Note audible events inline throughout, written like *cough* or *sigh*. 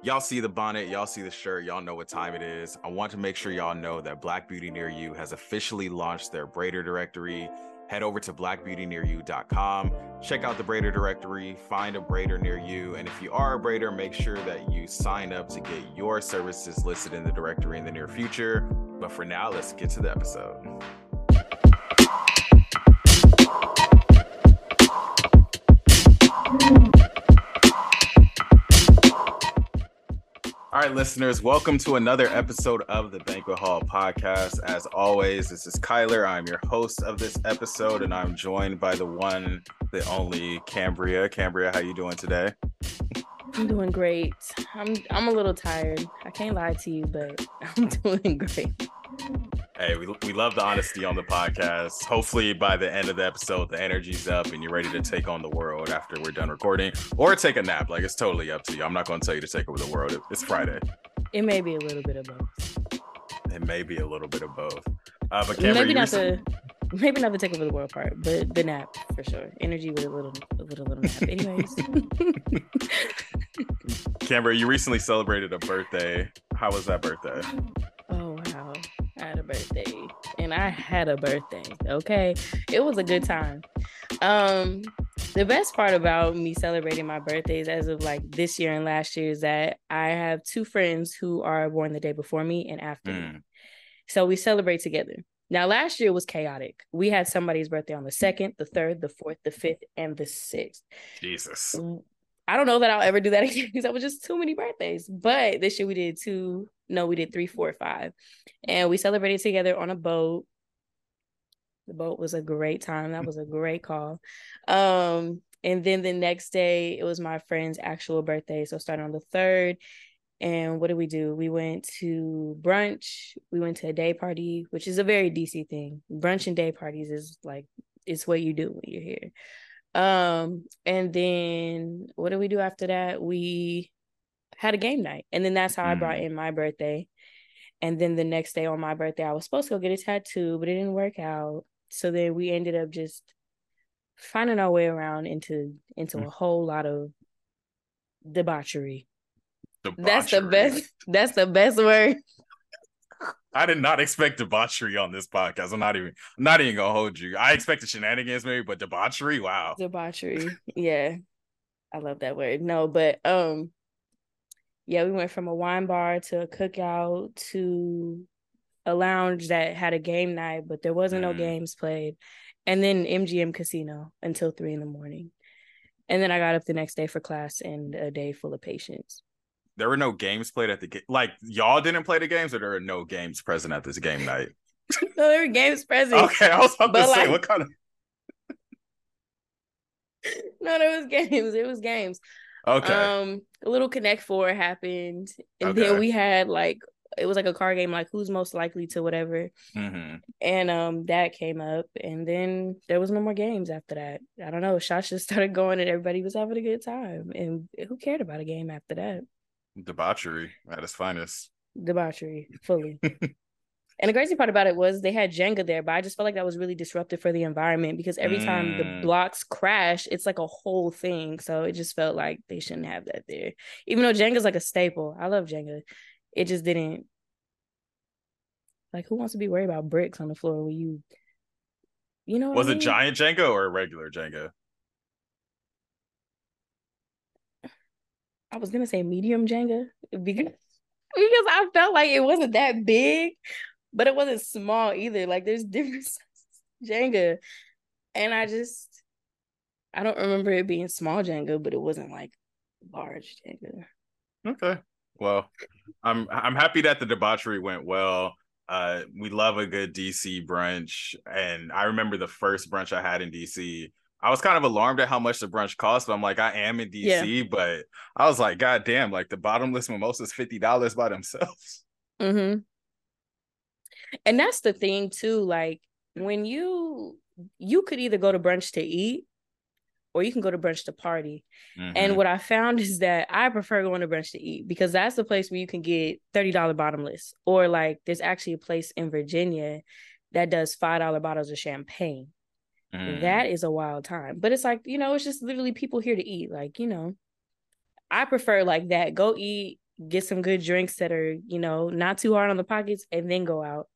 Y'all see the bonnet, y'all see the shirt, y'all know what time it is. I want to make sure y'all know that Black Beauty Near You has officially launched their braider directory. Head over to blackbeautynearyou.com, check out the braider directory, find a braider near you, and if you are a braider, make sure that you sign up to get your services listed in the directory in the near future. But for now, let's get to the episode. All right, listeners, welcome to another episode of the Banquet Hall podcast. As always, this is Kyler. I'm your host of this episode, and I'm joined by the one, the only Cambria. Cambria, how you doing today? I'm doing great. I'm I'm a little tired. I can't lie to you, but *laughs* I'm doing great. Hey, we, we love the honesty on the podcast. Hopefully, by the end of the episode, the energy's up and you're ready to take on the world after we're done recording or take a nap. Like, it's totally up to you. I'm not going to tell you to take over the world. It's Friday. It may be a little bit of both. It may be a little bit of both. Uh, but Cambria, maybe not the maybe not the take over the world part, but the nap for sure. Energy with a little with a little little nap. *laughs* Anyways. Camber, you recently celebrated a birthday. How was that birthday? Oh wow. I had a birthday and I had a birthday. Okay. It was a good time. Um, the best part about me celebrating my birthdays as of like this year and last year is that I have two friends who are born the day before me and after mm. me. So we celebrate together. Now, last year was chaotic. We had somebody's birthday on the second, the third, the fourth, the fifth, and the sixth. Jesus. I don't know that I'll ever do that *laughs* again because that was just too many birthdays. But this year we did two no, we did three, four, five. And we celebrated together on a boat. The boat was a great time. That was a great call. Um, and then the next day it was my friend's actual birthday. So starting on the third. And what did we do? We went to brunch. We went to a day party, which is a very DC thing. Brunch and day parties is like it's what you do when you're here. Um, and then what did we do after that? We had a game night. And then that's how mm. I brought mm. in my birthday. And then the next day on my birthday, I was supposed to go get a tattoo, but it didn't work out. So then we ended up just finding our way around into into mm. a whole lot of debauchery. debauchery. That's the best. *laughs* That's the best word. I did not expect debauchery on this podcast. I'm not even I'm not even gonna hold you. I expected shenanigans maybe, but debauchery, wow. Debauchery. Yeah. I love that word. No, but um yeah, we went from a wine bar to a cookout to a lounge that had a game night, but there wasn't mm. no games played. And then MGM Casino until three in the morning. And then I got up the next day for class and a day full of patients. There were no games played at the game. Like y'all didn't play the games, or there are no games present at this game night. *laughs* no, there were games present. Okay, I was about to like, say what kind of. *laughs* no, there was games. It was games. Okay. Um, a little Connect Four happened, and okay. then we had like it was like a card game, like who's most likely to whatever. Mm-hmm. And um, that came up, and then there was no more games after that. I don't know. Shots *laughs* just started going, and everybody was having a good time. And who cared about a game after that? Debauchery at its finest. Debauchery, fully. *laughs* And the crazy part about it was they had Jenga there, but I just felt like that was really disruptive for the environment because every mm. time the mm. blocks crash, it's like a whole thing. So it just felt like they shouldn't have that there. Even though Jenga's like a staple. I love Jenga. It just didn't like who wants to be worried about bricks on the floor when you you know Was it mean? giant Jenga or a regular Jenga? I was gonna say medium Jenga because because I felt like it wasn't that big, but it wasn't small either. Like there's different *laughs* Jenga, and I just I don't remember it being small Jenga, but it wasn't like large Jenga. Okay, well, I'm I'm happy that the debauchery went well. Uh, we love a good DC brunch, and I remember the first brunch I had in DC. I was kind of alarmed at how much the brunch cost, but I'm like, I am in DC, yeah. but I was like, God damn, like the bottomless mimosas fifty dollars by themselves. Mm-hmm and that's the thing too like when you you could either go to brunch to eat or you can go to brunch to party. Mm-hmm. And what I found is that I prefer going to brunch to eat because that's the place where you can get $30 bottomless. Or like there's actually a place in Virginia that does $5 bottles of champagne. Mm. That is a wild time. But it's like, you know, it's just literally people here to eat. Like, you know, I prefer like that. Go eat, get some good drinks that are, you know, not too hard on the pockets and then go out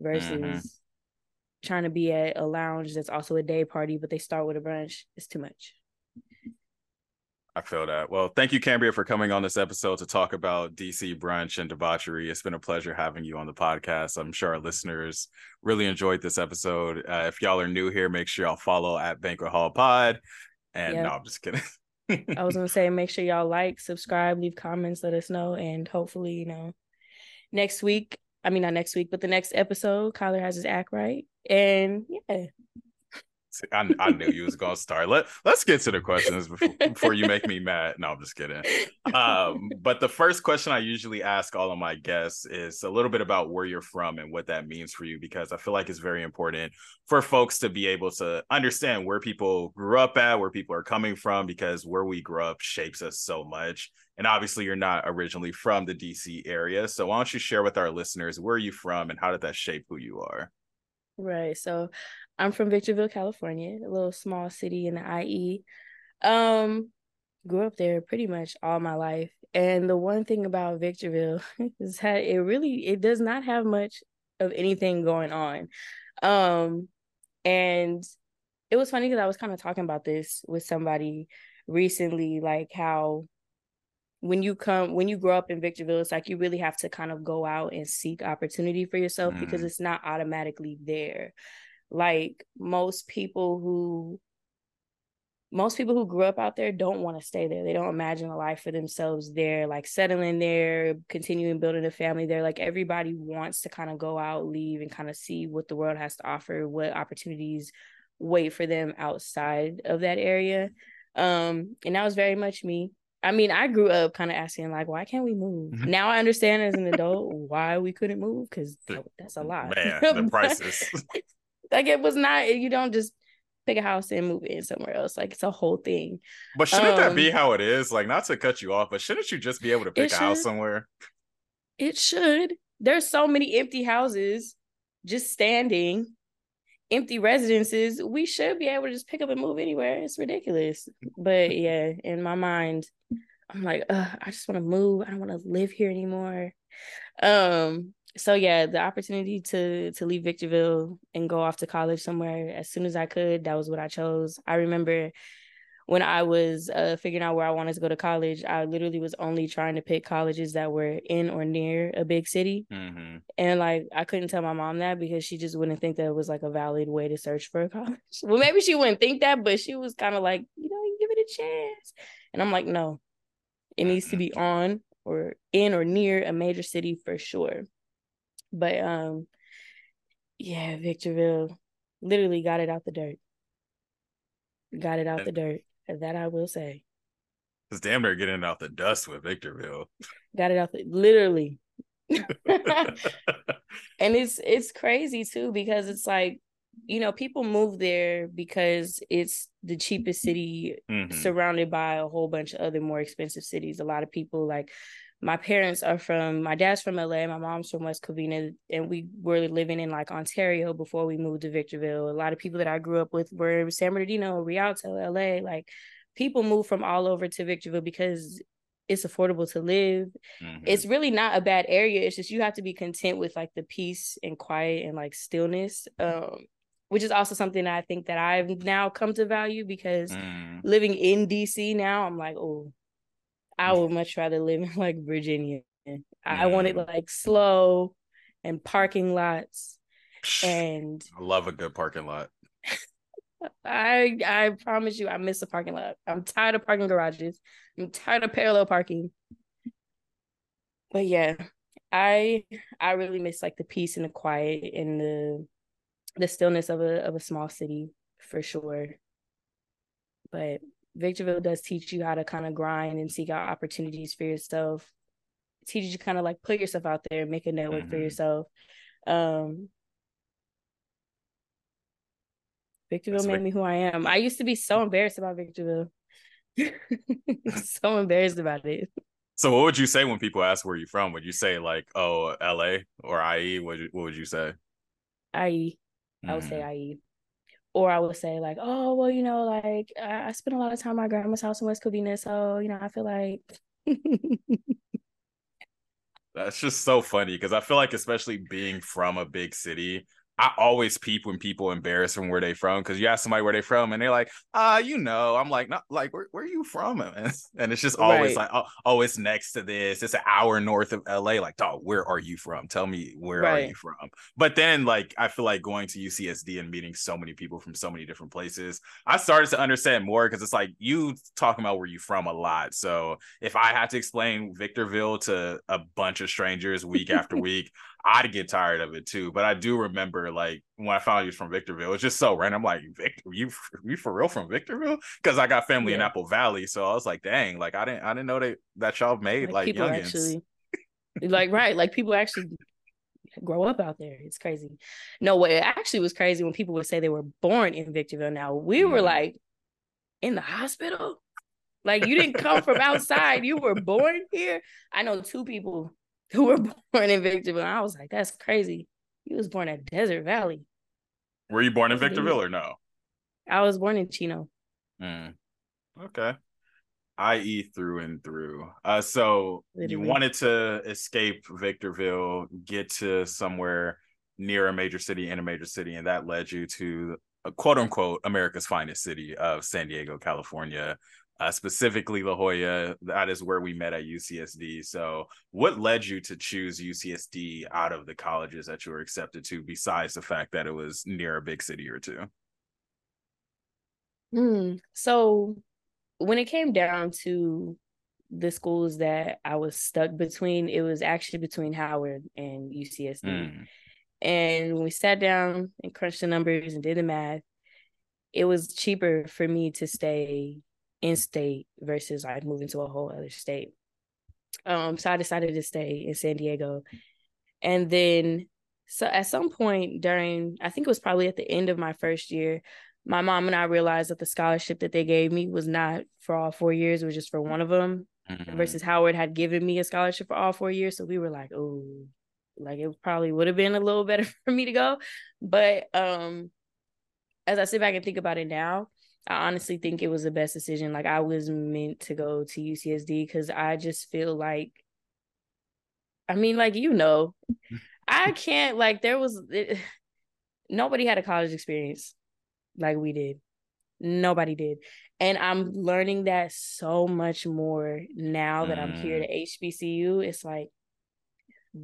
versus mm-hmm. trying to be at a lounge that's also a day party, but they start with a brunch. It's too much. I feel that. Well, thank you, Cambria, for coming on this episode to talk about DC brunch and debauchery. It's been a pleasure having you on the podcast. I'm sure our listeners really enjoyed this episode. Uh, if y'all are new here, make sure y'all follow at Banquet Hall Pod. And yep. no, I'm just kidding. I was gonna say, make sure y'all like, subscribe, leave comments, let us know, and hopefully, you know, next week. I mean, not next week, but the next episode, Kyler has his act right, and yeah, I, I knew you was gonna start. Let Let's get to the questions before, before you make me mad. No, I'm just kidding. Um, but the first question I usually ask all of my guests is a little bit about where you're from and what that means for you, because I feel like it's very important for folks to be able to understand where people grew up at, where people are coming from, because where we grew up shapes us so much. And obviously, you're not originally from the DC area, so why don't you share with our listeners where are you from and how did that shape who you are? Right. So I'm from Victorville, California, a little small city in the IE. Um, grew up there pretty much all my life. And the one thing about Victorville *laughs* is that it really it does not have much of anything going on. Um, and it was funny because I was kind of talking about this with somebody recently, like how when you come when you grow up in Victorville, it's like you really have to kind of go out and seek opportunity for yourself mm. because it's not automatically there like most people who most people who grew up out there don't want to stay there. They don't imagine a life for themselves there, like settling there, continuing building a family there. Like everybody wants to kind of go out, leave, and kind of see what the world has to offer, what opportunities wait for them outside of that area. Um, and that was very much me. I mean, I grew up kind of asking, like, why can't we move? Mm-hmm. now I understand as an *laughs* adult why we couldn't move because that's a lot. Man, the *laughs* prices. *laughs* Like it was not. You don't just pick a house and move in somewhere else. Like it's a whole thing. But shouldn't um, that be um, how it is? Like not to cut you off, but shouldn't you just be able to pick a house somewhere? It should. There's so many empty houses just standing, empty residences. We should be able to just pick up and move anywhere. It's ridiculous. But *laughs* yeah, in my mind, I'm like, I just want to move. I don't want to live here anymore. Um, so yeah, the opportunity to to leave Victorville and go off to college somewhere as soon as I could, that was what I chose. I remember when I was uh, figuring out where I wanted to go to college, I literally was only trying to pick colleges that were in or near a big city. Mm-hmm. And like, I couldn't tell my mom that because she just wouldn't think that it was like a valid way to search for a *laughs* college. well, maybe she wouldn't think that, but she was kind of like, you know, you give it a chance. And I'm like, no, it needs to be on or in or near a major city for sure. But um yeah, Victorville literally got it out the dirt. Got it out the dirt. That I will say. It's damn near getting it out the dust with Victorville. Got it out the literally. *laughs* *laughs* and it's it's crazy too because it's like you know people move there because it's the cheapest city mm-hmm. surrounded by a whole bunch of other more expensive cities a lot of people like my parents are from my dad's from LA, my mom's from West Covina, and we were living in like Ontario before we moved to Victorville. A lot of people that I grew up with were San Bernardino, Rialto, LA. Like people move from all over to Victorville because it's affordable to live. Mm-hmm. It's really not a bad area. It's just you have to be content with like the peace and quiet and like stillness. Um, which is also something that I think that I've now come to value because mm. living in DC now, I'm like, oh, I would much rather live in like Virginia. I want it like slow and parking lots and I love a good parking lot. I I promise you I miss a parking lot. I'm tired of parking garages. I'm tired of parallel parking. But yeah, I I really miss like the peace and the quiet and the the stillness of a of a small city for sure. But Victorville does teach you how to kind of grind and seek out opportunities for yourself. It teaches you kind of like put yourself out there, make a network mm-hmm. for yourself. Um, Victorville That's made me who I am. I used to be so embarrassed about Victorville. *laughs* so embarrassed about it. So what would you say when people ask where you're from? Would you say like, oh, LA or IE? What, what would you say? IE. I would say mm-hmm. IE or I would say like, oh well, you know, like I, I spent a lot of time at my grandma's house in West Covina, so you know, I feel like *laughs* That's just so funny because I feel like, especially being from a big city, I always peep when people embarrass from where they from because you ask somebody where they from and they're like, ah, uh, you know, I'm like, not like where, where are you from? *laughs* And it's just always right. like, oh, oh, it's next to this. It's an hour north of LA. Like, dog, where are you from? Tell me where right. are you from? But then, like, I feel like going to UCSD and meeting so many people from so many different places, I started to understand more because it's like you talking about where you from a lot. So if I had to explain Victorville to a bunch of strangers week after *laughs* week, I'd get tired of it too. But I do remember like when I found you from Victorville, it's just so random. I'm like, Victor, you you for real from Victorville? Because I got family yeah. in Apple Valley, so I was like, dang, like I didn't I didn't know that that y'all made like, like youngins. Actually, like right, like people actually grow up out there. It's crazy. No, what it actually was crazy when people would say they were born in Victorville. Now we were mm-hmm. like in the hospital. Like you didn't come from outside. You were born here. I know two people who were *laughs* born in Victorville. I was like, that's crazy. He was born at Desert Valley. Were you born in Victorville or no? I was born in Chino. Mm. Okay. IE through and through. Uh, so Literally. you wanted to escape Victorville, get to somewhere near a major city in a major city, and that led you to a quote unquote America's finest city of San Diego, California uh, specifically La Jolla. That is where we met at UCSD. So, what led you to choose UCSD out of the colleges that you were accepted to, besides the fact that it was near a big city or two? Mm, so, when it came down to the schools that I was stuck between, it was actually between Howard and UCSD. Mm. And when we sat down and crunched the numbers and did the math, it was cheaper for me to stay in state versus like moving to a whole other state. Um, so I decided to stay in San Diego. And then so at some point during I think it was probably at the end of my first year, my mom and I realized that the scholarship that they gave me was not for all four years, it was just for one of them. Mm-hmm. Versus Howard had given me a scholarship for all four years. So we were like, oh, like it probably would have been a little *laughs* better for me to go. But um as I sit back and think about it now, I honestly think it was the best decision. Like I was meant to go to UCSD because I just feel like, I mean, like you know, I can't like there was it, *sighs* nobody had a college experience like we did. Nobody did. And I'm learning that so much more now that mm. I'm here at HBCU. It's like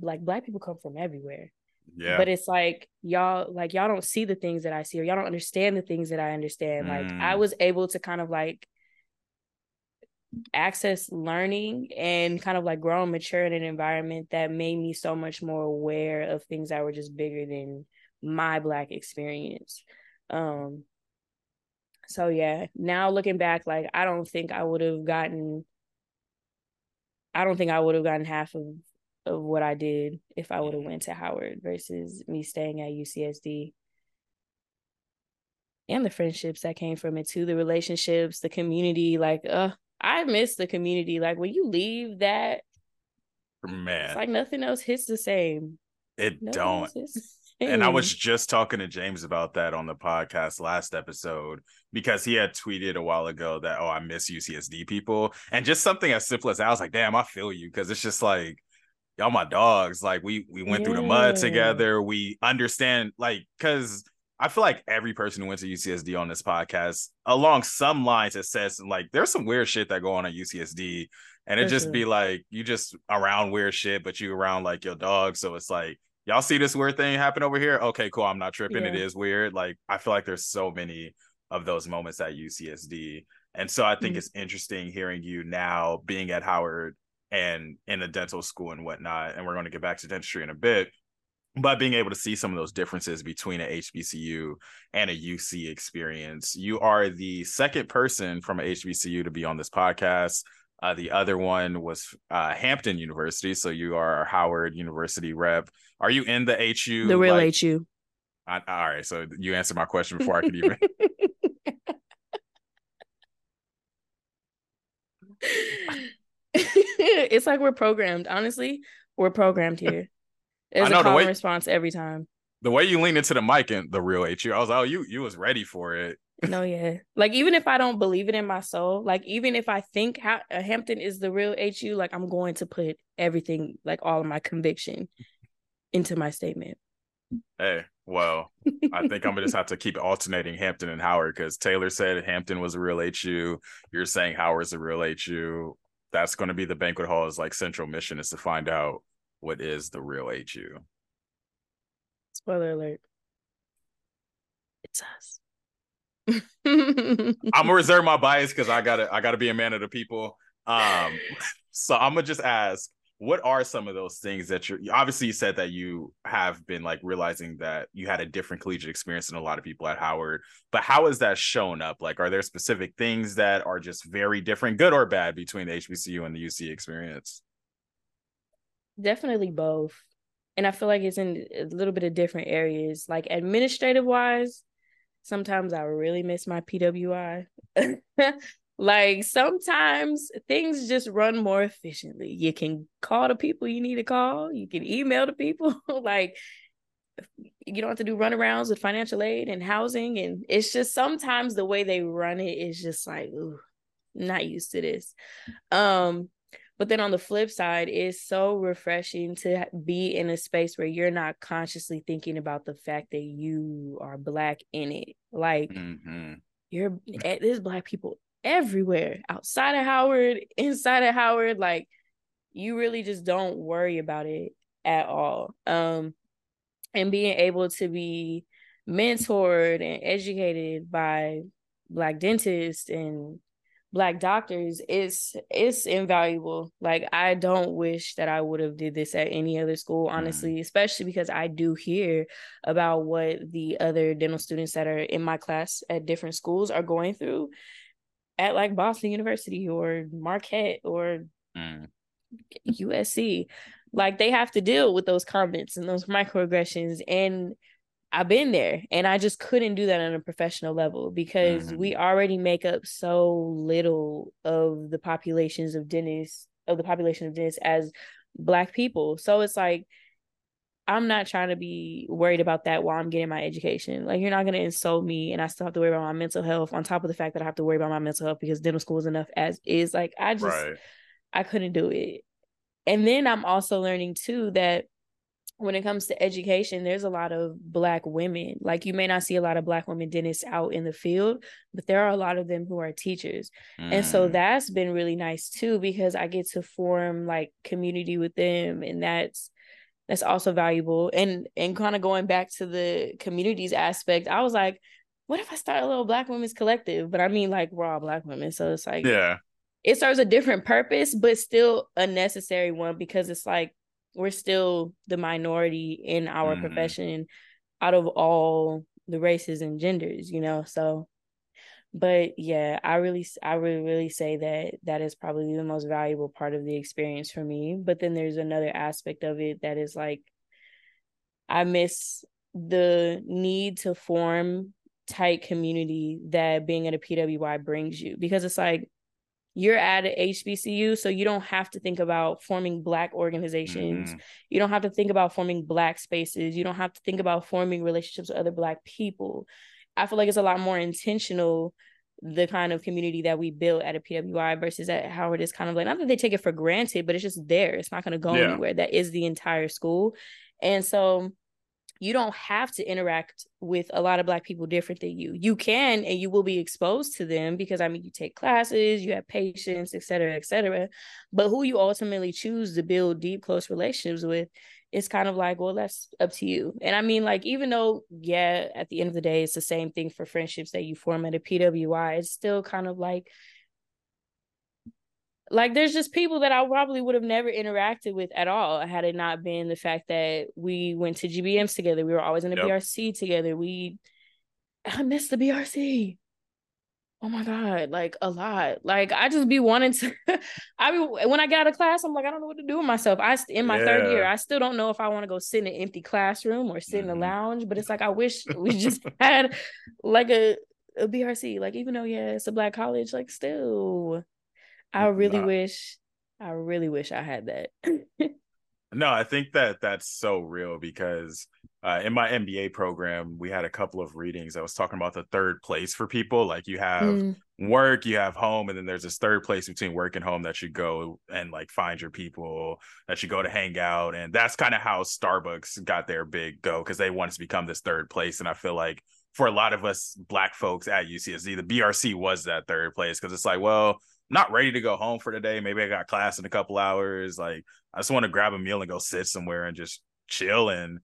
like black people come from everywhere. Yeah. But it's like y'all like y'all don't see the things that I see or y'all don't understand the things that I understand. Mm. Like I mm. was able to kind of like access learning and kind of like grow and mature in an environment that made me so much more aware of things that were just bigger than my black experience. Um so yeah, now looking back like I don't think I would have gotten I don't think I would have gotten half of of what I did if I would have went to Howard versus me staying at UCSD. And the friendships that came from it too, the relationships, the community. Like, uh, I miss the community. Like when you leave that, man, it's like nothing else hits the same. It nothing don't. And I was just talking to James about that on the podcast last episode because he had tweeted a while ago that, oh, I miss UCSD people. And just something as simple as that, I was like, damn, I feel you. Cause it's just like y'all my dogs. Like we we went yeah. through the mud together. We understand like because I feel like every person who went to UCSD on this podcast, along some lines, it says like there's some weird shit that go on at UCSD, and it For just sure. be like you just around weird shit, but you around like your dog. So it's like y'all see this weird thing happen over here. Okay, cool. I'm not tripping. Yeah. It is weird. Like I feel like there's so many of those moments at UCSD. And so I think mm-hmm. it's interesting hearing you now being at Howard and in a dental school and whatnot. And we're going to get back to dentistry in a bit. But being able to see some of those differences between a HBCU and a UC experience, you are the second person from a HBCU to be on this podcast. Uh, the other one was uh, Hampton University, so you are Howard University rep. Are you in the HU? The real like, HU. I, all right, so you answered my question before I could even. *laughs* *laughs* *laughs* it's like we're programmed. Honestly, we're programmed here. It's a calm response every time. The way you lean into the mic and the real HU, I was like, oh, you you was ready for it. No, *laughs* yeah. Like even if I don't believe it in my soul, like even if I think ha- uh, Hampton is the real HU, like I'm going to put everything, like all of my conviction, into my statement. Hey, well, I think I'm gonna just have to keep alternating Hampton and Howard because Taylor said Hampton was a real HU. You're saying Howard's a real HU. That's going to be the banquet hall's like central mission is to find out what is the real HU. Spoiler alert. It's us. *laughs* I'm gonna reserve my bias because I gotta I gotta be a man of the people. Um, *laughs* so I'm gonna just ask, what are some of those things that you're obviously you said that you have been like realizing that you had a different collegiate experience than a lot of people at Howard, but how has that shown up? Like, are there specific things that are just very different, good or bad, between the HBCU and the UC experience? Definitely both. And I feel like it's in a little bit of different areas. Like administrative wise, sometimes I really miss my PWI. *laughs* like sometimes things just run more efficiently. You can call the people you need to call, you can email the people. *laughs* like you don't have to do runarounds with financial aid and housing. And it's just sometimes the way they run it is just like, ooh, not used to this. Um, but then on the flip side, it's so refreshing to be in a space where you're not consciously thinking about the fact that you are black in it. Like mm-hmm. you're eh, there's black people everywhere, outside of Howard, inside of Howard. Like you really just don't worry about it at all. Um, and being able to be mentored and educated by black dentists and black doctors it's it's invaluable like i don't wish that i would have did this at any other school honestly mm. especially because i do hear about what the other dental students that are in my class at different schools are going through at like boston university or marquette or mm. usc like they have to deal with those comments and those microaggressions and I've been there and I just couldn't do that on a professional level because mm-hmm. we already make up so little of the populations of dentists of the population of dentists as black people. So it's like I'm not trying to be worried about that while I'm getting my education. Like you're not gonna insult me and I still have to worry about my mental health on top of the fact that I have to worry about my mental health because dental school is enough as is. Like I just right. I couldn't do it. And then I'm also learning too that when it comes to education, there's a lot of Black women. Like you may not see a lot of Black women dentists out in the field, but there are a lot of them who are teachers. Mm. And so mm. that's been really nice too, because I get to form like community with them. And that's that's also valuable. And and kind of going back to the communities aspect, I was like, what if I start a little Black women's collective? But I mean like we're all Black women. So it's like yeah. It serves a different purpose, but still a necessary one because it's like we're still the minority in our mm-hmm. profession out of all the races and genders you know so but yeah i really i really really say that that is probably the most valuable part of the experience for me but then there's another aspect of it that is like i miss the need to form tight community that being at a pwi brings you because it's like you're at a HBCU, so you don't have to think about forming Black organizations. Mm-hmm. You don't have to think about forming Black spaces. You don't have to think about forming relationships with other Black people. I feel like it's a lot more intentional the kind of community that we built at a PWI versus at Howard is kind of like not that they take it for granted, but it's just there. It's not going to go yeah. anywhere. That is the entire school. And so you don't have to interact with a lot of black people different than you you can and you will be exposed to them because i mean you take classes you have patients et cetera et cetera but who you ultimately choose to build deep close relationships with it's kind of like well that's up to you and i mean like even though yeah at the end of the day it's the same thing for friendships that you form at a pwi it's still kind of like like there's just people that I probably would have never interacted with at all had it not been the fact that we went to GBMs together. We were always in the yep. BRC together. We I miss the BRC. Oh my god, like a lot. Like I just be wanting to. *laughs* I mean, when I get out of class, I'm like, I don't know what to do with myself. I in my yeah. third year, I still don't know if I want to go sit in an empty classroom or sit mm-hmm. in a mm-hmm. lounge. But it's like I wish *laughs* we just had like a a BRC. Like even though yeah, it's a black college, like still I really wish, I really wish I had that. *laughs* no, I think that that's so real because uh, in my MBA program, we had a couple of readings. I was talking about the third place for people. Like you have mm. work, you have home, and then there's this third place between work and home that you go and like find your people that you go to hang out. And that's kind of how Starbucks got their big go because they wanted to become this third place. And I feel like for a lot of us black folks at UCSD, the BRC was that third place because it's like, well, not ready to go home for the day. Maybe I got class in a couple hours. Like I just want to grab a meal and go sit somewhere and just chill and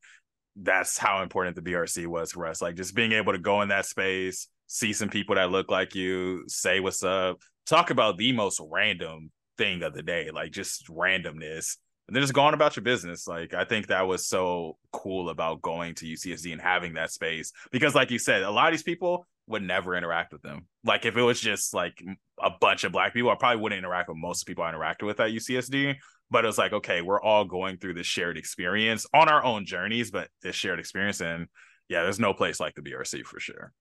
that's how important the BRC was for us. Like just being able to go in that space, see some people that look like you, say what's up, talk about the most random thing of the day, like just randomness. And then just going about your business. Like I think that was so cool about going to UCSD and having that space. Because like you said, a lot of these people would never interact with them. Like if it was just like a bunch of black people, I probably wouldn't interact with most people I interacted with at UCSD but it was like okay we're all going through this shared experience on our own journeys but this shared experience and yeah there's no place like the brc for sure.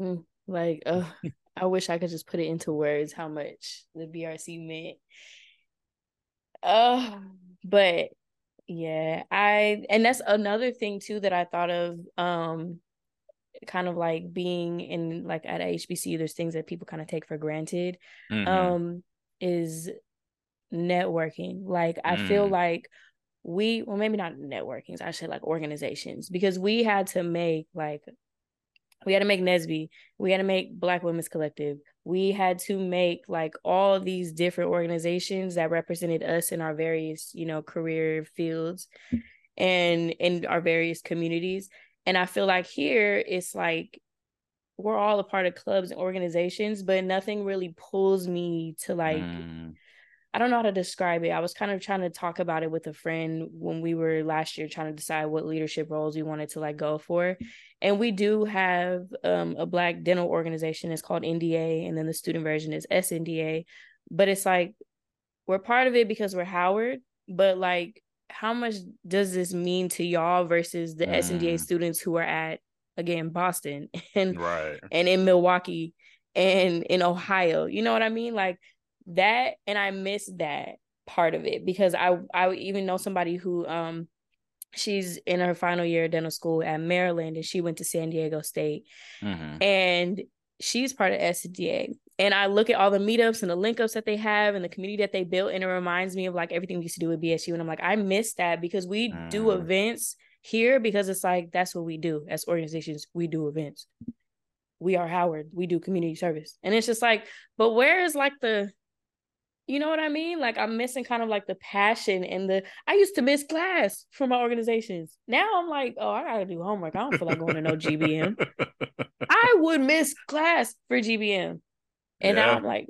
Mm, like *laughs* uh, i wish i could just put it into words how much the brc meant. Uh but yeah i and that's another thing too that i thought of um kind of like being in like at hbc there's things that people kind of take for granted. Mm-hmm. um is networking. Like I mm. feel like we well maybe not networking, I should like organizations because we had to make like we had to make NSBE, we had to make Black Women's Collective, we had to make like all these different organizations that represented us in our various, you know, career fields and in our various communities. And I feel like here it's like we're all a part of clubs and organizations, but nothing really pulls me to like mm. I don't know how to describe it. I was kind of trying to talk about it with a friend when we were last year trying to decide what leadership roles we wanted to like go for. And we do have um, a black dental organization. It's called NDA, and then the student version is SNDA. But it's like we're part of it because we're Howard, but like how much does this mean to y'all versus the mm. SNDA students who are at again Boston *laughs* and right. and in Milwaukee and in Ohio? You know what I mean? Like that and I miss that part of it because I I even know somebody who um she's in her final year of dental school at Maryland and she went to San Diego State. Mm-hmm. and she's part of SDA and I look at all the meetups and the link ups that they have and the community that they built and it reminds me of like everything we used to do with BSU and I'm like I miss that because we mm. do events here because it's like that's what we do as organizations. We do events. We are Howard. We do community service. And it's just like but where is like the you know what I mean? Like I'm missing kind of like the passion and the I used to miss class for my organizations. Now I'm like, oh, I gotta do homework. I don't feel like going to no GBM. *laughs* I would miss class for GBM. And yeah. now I'm like,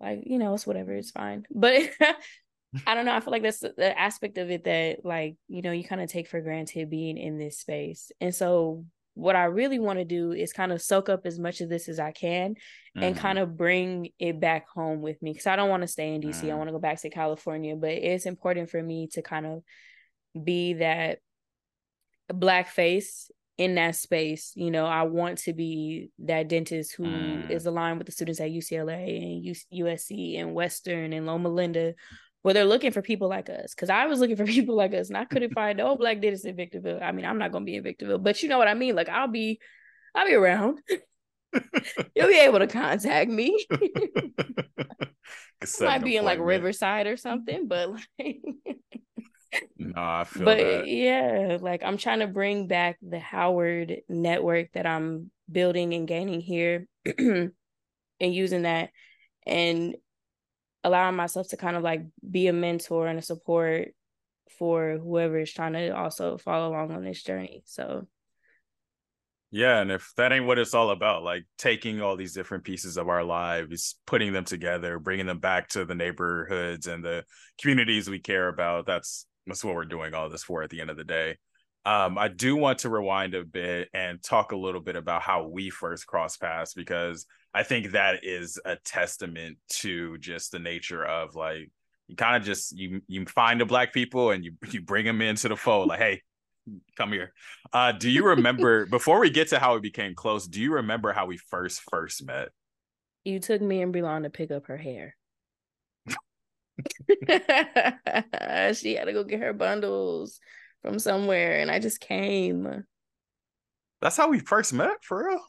like, you know, it's whatever, it's fine. But *laughs* I don't know. I feel like that's the aspect of it that, like, you know, you kind of take for granted being in this space. And so what I really want to do is kind of soak up as much of this as I can mm-hmm. and kind of bring it back home with me because I don't want to stay in DC. Mm-hmm. I want to go back to California, but it's important for me to kind of be that black face in that space. You know, I want to be that dentist who mm. is aligned with the students at UCLA and USC and Western and Loma Linda where they're looking for people like us. Cause I was looking for *laughs* people like us and I couldn't *laughs* find no black dentists in Victorville. I mean, I'm not gonna be in Victorville, but you know what I mean? Like I'll be I'll be around. *laughs* You'll be able to contact me. Might be in like Riverside or something, but like no, I feel but that. yeah, like I'm trying to bring back the Howard network that I'm building and gaining here *clears throat* and using that and allowing myself to kind of like be a mentor and a support for whoever is trying to also follow along on this journey. So yeah, and if that ain't what it's all about, like taking all these different pieces of our lives, putting them together, bringing them back to the neighborhoods and the communities we care about, that's that's what we're doing all this for at the end of the day. Um, I do want to rewind a bit and talk a little bit about how we first crossed paths because I think that is a testament to just the nature of like you kind of just you you find the black people and you *laughs* you bring them into the fold like hey come here uh do you remember *laughs* before we get to how we became close do you remember how we first first met you took me and Brelon to pick up her hair *laughs* she had to go get her bundles from somewhere and I just came. That's how we first met, for real.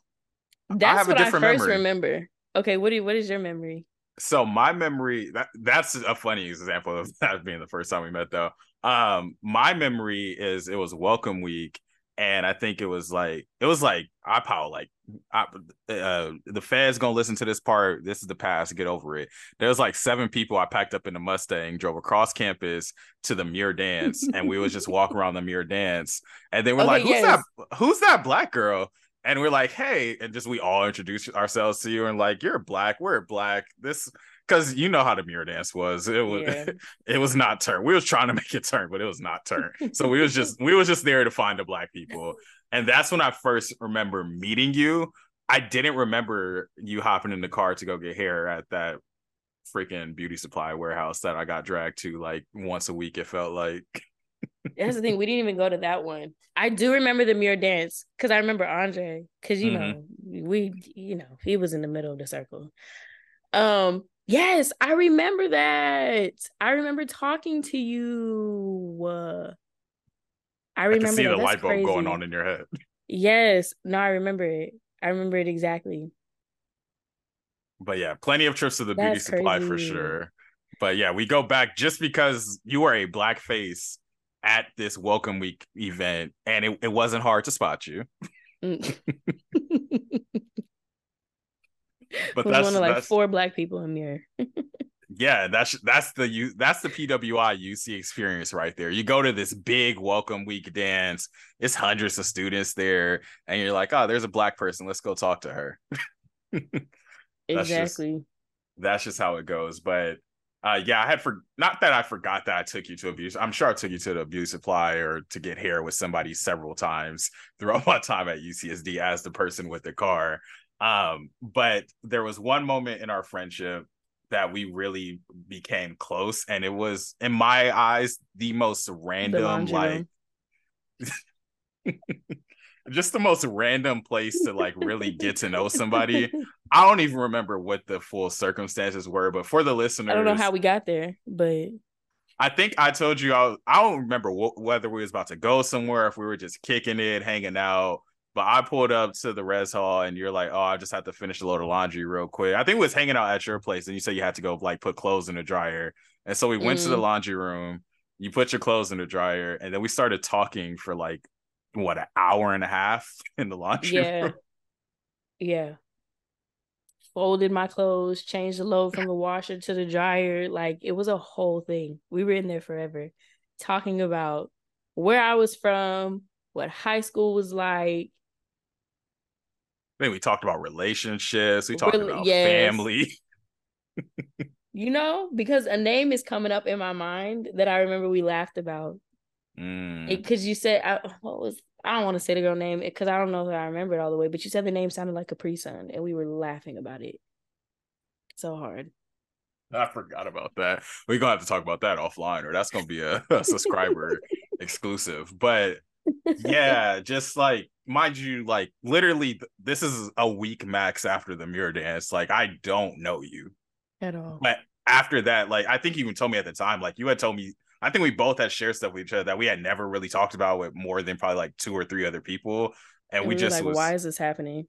That's I what I first memory. remember. Okay, what do you, what is your memory? So my memory that that's a funny example of *laughs* that being the first time we met though. Um, my memory is it was welcome week and I think it was like it was like I probably like I, uh, the feds gonna listen to this part. This is the past. Get over it. There was like seven people I packed up in the Mustang, drove across campus to the Muir Dance, and we was just walking *laughs* around the Muir Dance. And they were okay, like, "Who's yes. that? Who's that black girl?" And we're like, "Hey!" And just we all introduce ourselves to you, and like, "You're black. We're black. This because you know how the Muir Dance was. It was yeah. *laughs* it was not turn. We was trying to make it turn, but it was not turn. So we was just we was just there to find the black people. And that's when I first remember meeting you. I didn't remember you hopping in the car to go get hair at that freaking beauty supply warehouse that I got dragged to like once a week. It felt like. That's the thing. We didn't even go to that one. I do remember the Muir Dance because I remember Andre because you mm-hmm. know we you know he was in the middle of the circle. Um, Yes, I remember that. I remember talking to you. Uh, I remember I see that. the light bulb crazy. going on in your head. *laughs* Yes, no, I remember it. I remember it exactly. But yeah, plenty of trips to the That's beauty supply crazy. for sure. But yeah, we go back just because you were a black face at this welcome week event and it, it wasn't hard to spot you. *laughs* Mm. *laughs* but that's one of like four black people in there. *laughs* yeah, that's that's the you that's the PWI UC experience right there. You go to this big welcome week dance. It's hundreds of students there, and you're like, oh, there's a black person. Let's go talk to her. that's exactly. Just, that's just how it goes. But uh, yeah, I had for not that I forgot that I took you to abuse. I'm sure I took you to the abuse supply or to get hair with somebody several times *laughs* throughout my time at UCSD as the person with the car. Um, but there was one moment in our friendship that we really became close, and it was, in my eyes, the most random, like *laughs* just the most random place to like really get to know somebody. *laughs* I don't even remember what the full circumstances were, but for the listeners, I don't know how we got there, but I think I told you I, I don't remember wh- whether we was about to go somewhere, if we were just kicking it, hanging out, but I pulled up to the res hall and you're like, oh, I just have to finish a load of laundry real quick. I think we was hanging out at your place and you said you had to go like put clothes in the dryer. And so we went mm. to the mm. laundry room. You put your clothes in the dryer, and then we started talking for like what an hour and a half *laughs* in the laundry yeah. room. Yeah. Folded my clothes, changed the load from the washer to the dryer. Like it was a whole thing. We were in there forever talking about where I was from, what high school was like, then we talked about relationships. We talked really, about yes. family. *laughs* you know, because a name is coming up in my mind that I remember we laughed about. Because mm. you said, I, what was, I don't want to say the girl name because I don't know if I remember it all the way, but you said the name sounded like Capri Sun and we were laughing about it so hard. I forgot about that. We're gonna have to talk about that offline, or that's gonna be a, a subscriber *laughs* exclusive. But yeah, just like mind you, like literally, this is a week max after the Muir Dance. Like, I don't know you at all. But after that, like, I think you even told me at the time, like, you had told me, I think we both had shared stuff with each other that we had never really talked about with more than probably like two or three other people. And, and we, we just like, was, why is this happening?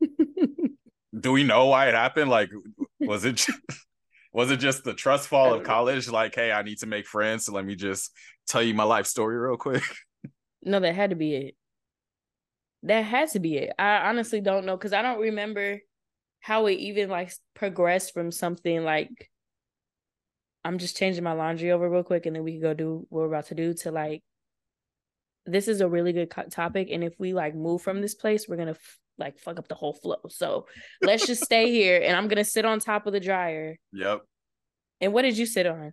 *laughs* do we know why it happened? Like, was it just, *laughs* was it just the trust fall of college? Know. Like, hey, I need to make friends, so let me just tell you my life story real quick. No, that had to be it. That has to be it. I honestly don't know because I don't remember how it even like progressed from something like I'm just changing my laundry over real quick and then we can go do what we're about to do to like this is a really good co- topic and if we like move from this place we're gonna f- like fuck up the whole flow so let's just stay here and i'm gonna sit on top of the dryer yep and what did you sit on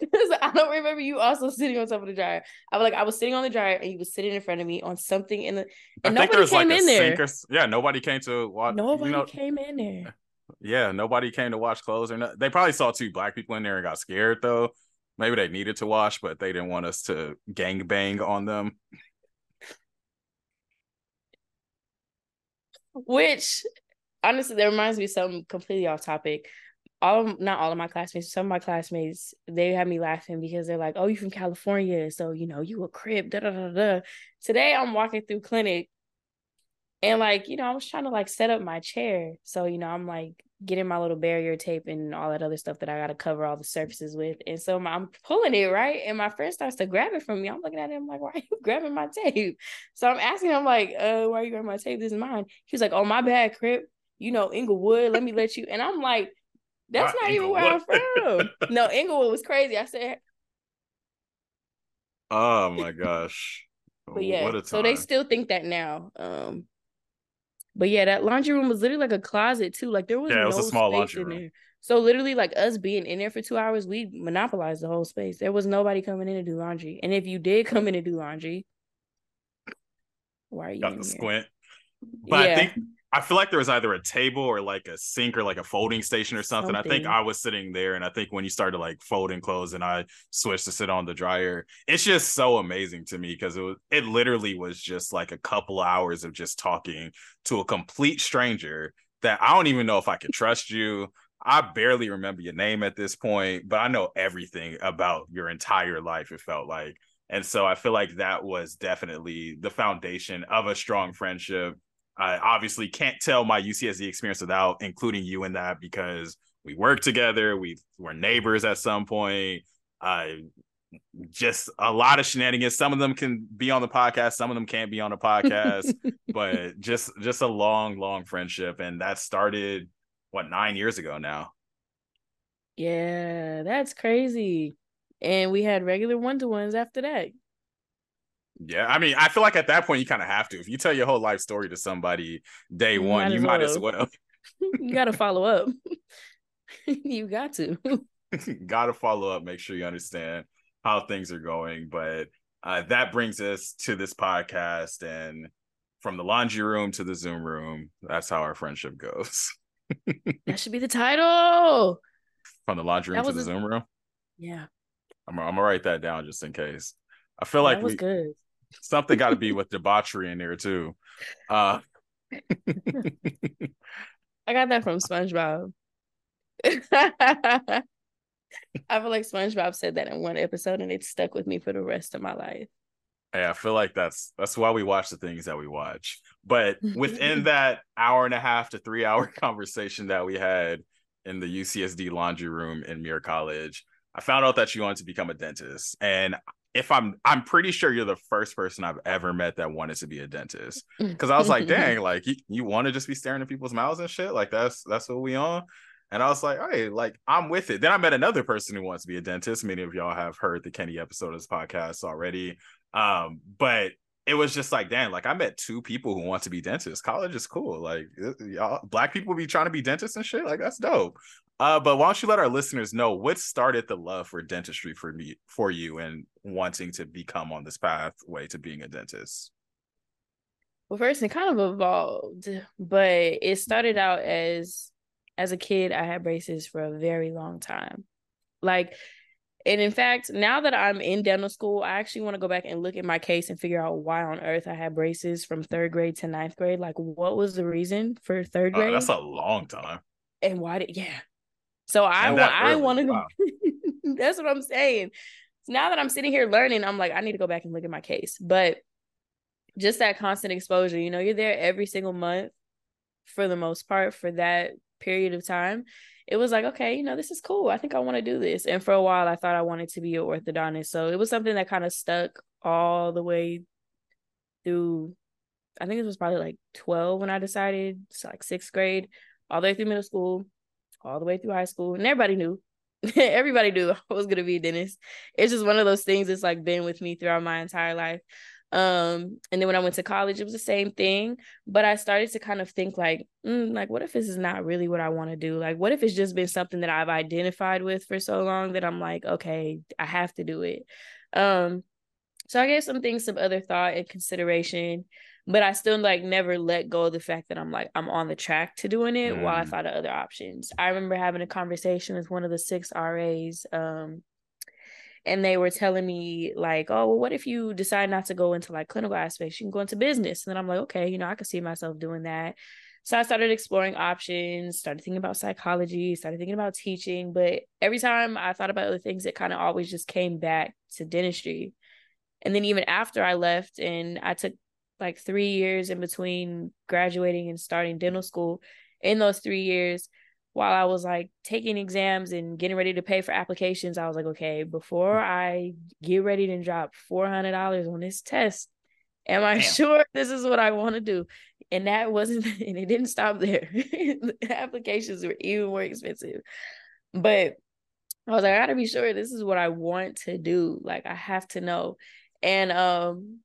because *laughs* I don't remember you also sitting on top of the dryer. I was like, I was sitting on the dryer and you was sitting in front of me on something in the and I nobody came like in there. Or, yeah, nobody came to watch. Nobody you know, came in there. Yeah, nobody came to watch clothes or not. They probably saw two black people in there and got scared though. Maybe they needed to watch, but they didn't want us to gang bang on them. Which honestly, that reminds me of something completely off topic all of, not all of my classmates, some of my classmates, they had me laughing because they're like, "Oh, you from California, so you know you a crib." Da da da da. Today I'm walking through clinic, and like you know I was trying to like set up my chair, so you know I'm like getting my little barrier tape and all that other stuff that I got to cover all the surfaces with, and so I'm pulling it right, and my friend starts to grab it from me. I'm looking at him like, "Why are you *laughs* grabbing my tape?" So I'm asking him like, "Uh, why are you grabbing my tape? This is mine." He was like, "Oh, my bad, crip." You know, Inglewood. Let me let you. And I'm like that's not, even where I'm from. *laughs* no, Inglewood was crazy. I said. Oh my *laughs* gosh. but yeah, so they still think that now. Um, but yeah, that laundry room was literally like a closet too. Like there was yeah, it was no a small laundry room. There. So literally, like us being in there for two hours, we monopolized the whole space. There was nobody coming in to do laundry, and if you did come in to do laundry, why are you got the here? squint? But yeah. I think I feel like there was either a table or like a sink or like a folding station or something. something. I think I was sitting there, and I think when you started like folding clothes, and I switched to sit on the dryer, it's just so amazing to me because it was it literally was just like a couple hours of just talking to a complete stranger that I don't even know if I can trust you. I barely remember your name at this point, but I know everything about your entire life. It felt like, and so I feel like that was definitely the foundation of a strong friendship I obviously can't tell my UCSD experience without including you in that because we work together, we were neighbors at some point. I just a lot of shenanigans. Some of them can be on the podcast, some of them can't be on the podcast, *laughs* but just just a long, long friendship, and that started what nine years ago now. Yeah, that's crazy. And we had regular one to ones after that. Yeah, I mean, I feel like at that point you kind of have to. If you tell your whole life story to somebody day you one, might you might as well. *laughs* *laughs* you got to *laughs* follow up. you got to. got to follow up. Make sure you understand how things are going. But uh, that brings us to this podcast, and from the laundry room to the Zoom room, that's how our friendship goes. that should be the title. From the laundry room to the a... Zoom room. Yeah. I'm, I'm gonna write that down just in case. I feel like that was we, good something got to be with debauchery in there too. Uh, *laughs* I got that from SpongeBob. *laughs* I feel like SpongeBob said that in one episode, and it stuck with me for the rest of my life. Yeah, I feel like that's that's why we watch the things that we watch. But *laughs* within that hour and a half to three hour conversation that we had in the UCSD laundry room in Muir College, I found out that you wanted to become a dentist. And if I'm I'm pretty sure you're the first person I've ever met that wanted to be a dentist. Cause I was like, *laughs* dang, like you, you want to just be staring at people's mouths and shit. Like that's that's what we on. And I was like, hey, like I'm with it. Then I met another person who wants to be a dentist. Many of y'all have heard the Kenny episode of this podcast already. Um, but it was just like, damn, like I met two people who want to be dentists. College is cool. Like y'all black people be trying to be dentists and shit. Like that's dope. Uh, but why don't you let our listeners know what started the love for dentistry for me for you and wanting to become on this pathway to being a dentist? Well, first it kind of evolved, but it started out as as a kid, I had braces for a very long time. Like, and in fact, now that I'm in dental school, I actually want to go back and look at my case and figure out why on earth I had braces from third grade to ninth grade. Like, what was the reason for third grade? Uh, that's a long time. And why did yeah? So I want I want to wow. *laughs* that's what I'm saying. So now that I'm sitting here learning, I'm like, I need to go back and look at my case. But just that constant exposure, you know, you're there every single month for the most part for that period of time. It was like, okay, you know, this is cool. I think I want to do this. And for a while, I thought I wanted to be an orthodontist. So it was something that kind of stuck all the way through. I think it was probably like 12 when I decided, it's like sixth grade, all the way through middle school all the way through high school, and everybody knew. *laughs* everybody knew *laughs* I was gonna be a dentist. It's just one of those things that's like been with me throughout my entire life. Um, and then when I went to college, it was the same thing. But I started to kind of think like, mm, like, what if this is not really what I want to do? Like, what if it's just been something that I've identified with for so long that I'm like, okay, I have to do it. Um, so I gave some things some other thought and consideration but I still like never let go of the fact that I'm like I'm on the track to doing it mm. while I mm. thought of other options. I remember having a conversation with one of the six RAs, um, and they were telling me like, oh, well, what if you decide not to go into like clinical aspects? You can go into business, and then I'm like, okay, you know, I can see myself doing that. So I started exploring options, started thinking about psychology, started thinking about teaching. But every time I thought about other things, it kind of always just came back to dentistry. And then even after I left and I took like three years in between graduating and starting dental school, in those three years, while I was like taking exams and getting ready to pay for applications, I was like, okay, before I get ready to drop $400 on this test, am I Damn. sure *laughs* this is what I want to do? And that wasn't, *laughs* and it didn't stop there. *laughs* the applications were even more expensive. But I was like, I gotta be sure this is what I want to do. Like, I have to know. And um,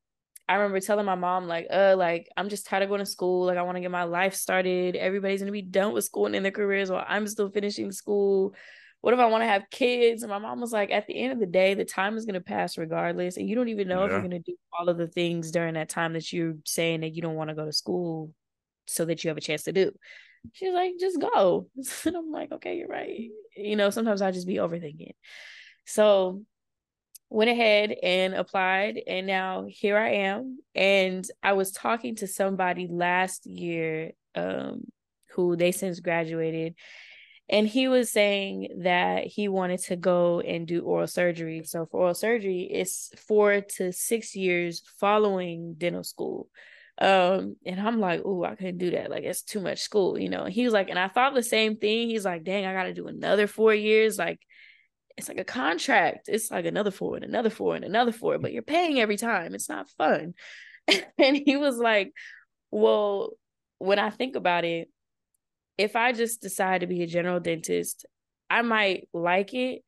I remember telling my mom, like, uh, like, I'm just tired of going to school. Like, I want to get my life started. Everybody's gonna be done with school and in their careers while I'm still finishing school. What if I want to have kids? And my mom was like, at the end of the day, the time is gonna pass regardless. And you don't even know yeah. if you're gonna do all of the things during that time that you're saying that you don't want to go to school so that you have a chance to do. She's like, just go. *laughs* And I'm like, okay, you're right. You know, sometimes I just be overthinking. So went ahead and applied and now here I am. And I was talking to somebody last year um who they since graduated and he was saying that he wanted to go and do oral surgery. So for oral surgery it's 4 to 6 years following dental school. Um and i'm like oh i couldn't do that. Like it's too much school you know? He was like and i thought the same thing. He's like dang i gotta do another four years. Like it's like a contract. It's like another four and another four and another four, but you're paying every time. It's not fun. *laughs* and he was like, Well, when I think about it, if I just decide to be a general dentist, I might like it,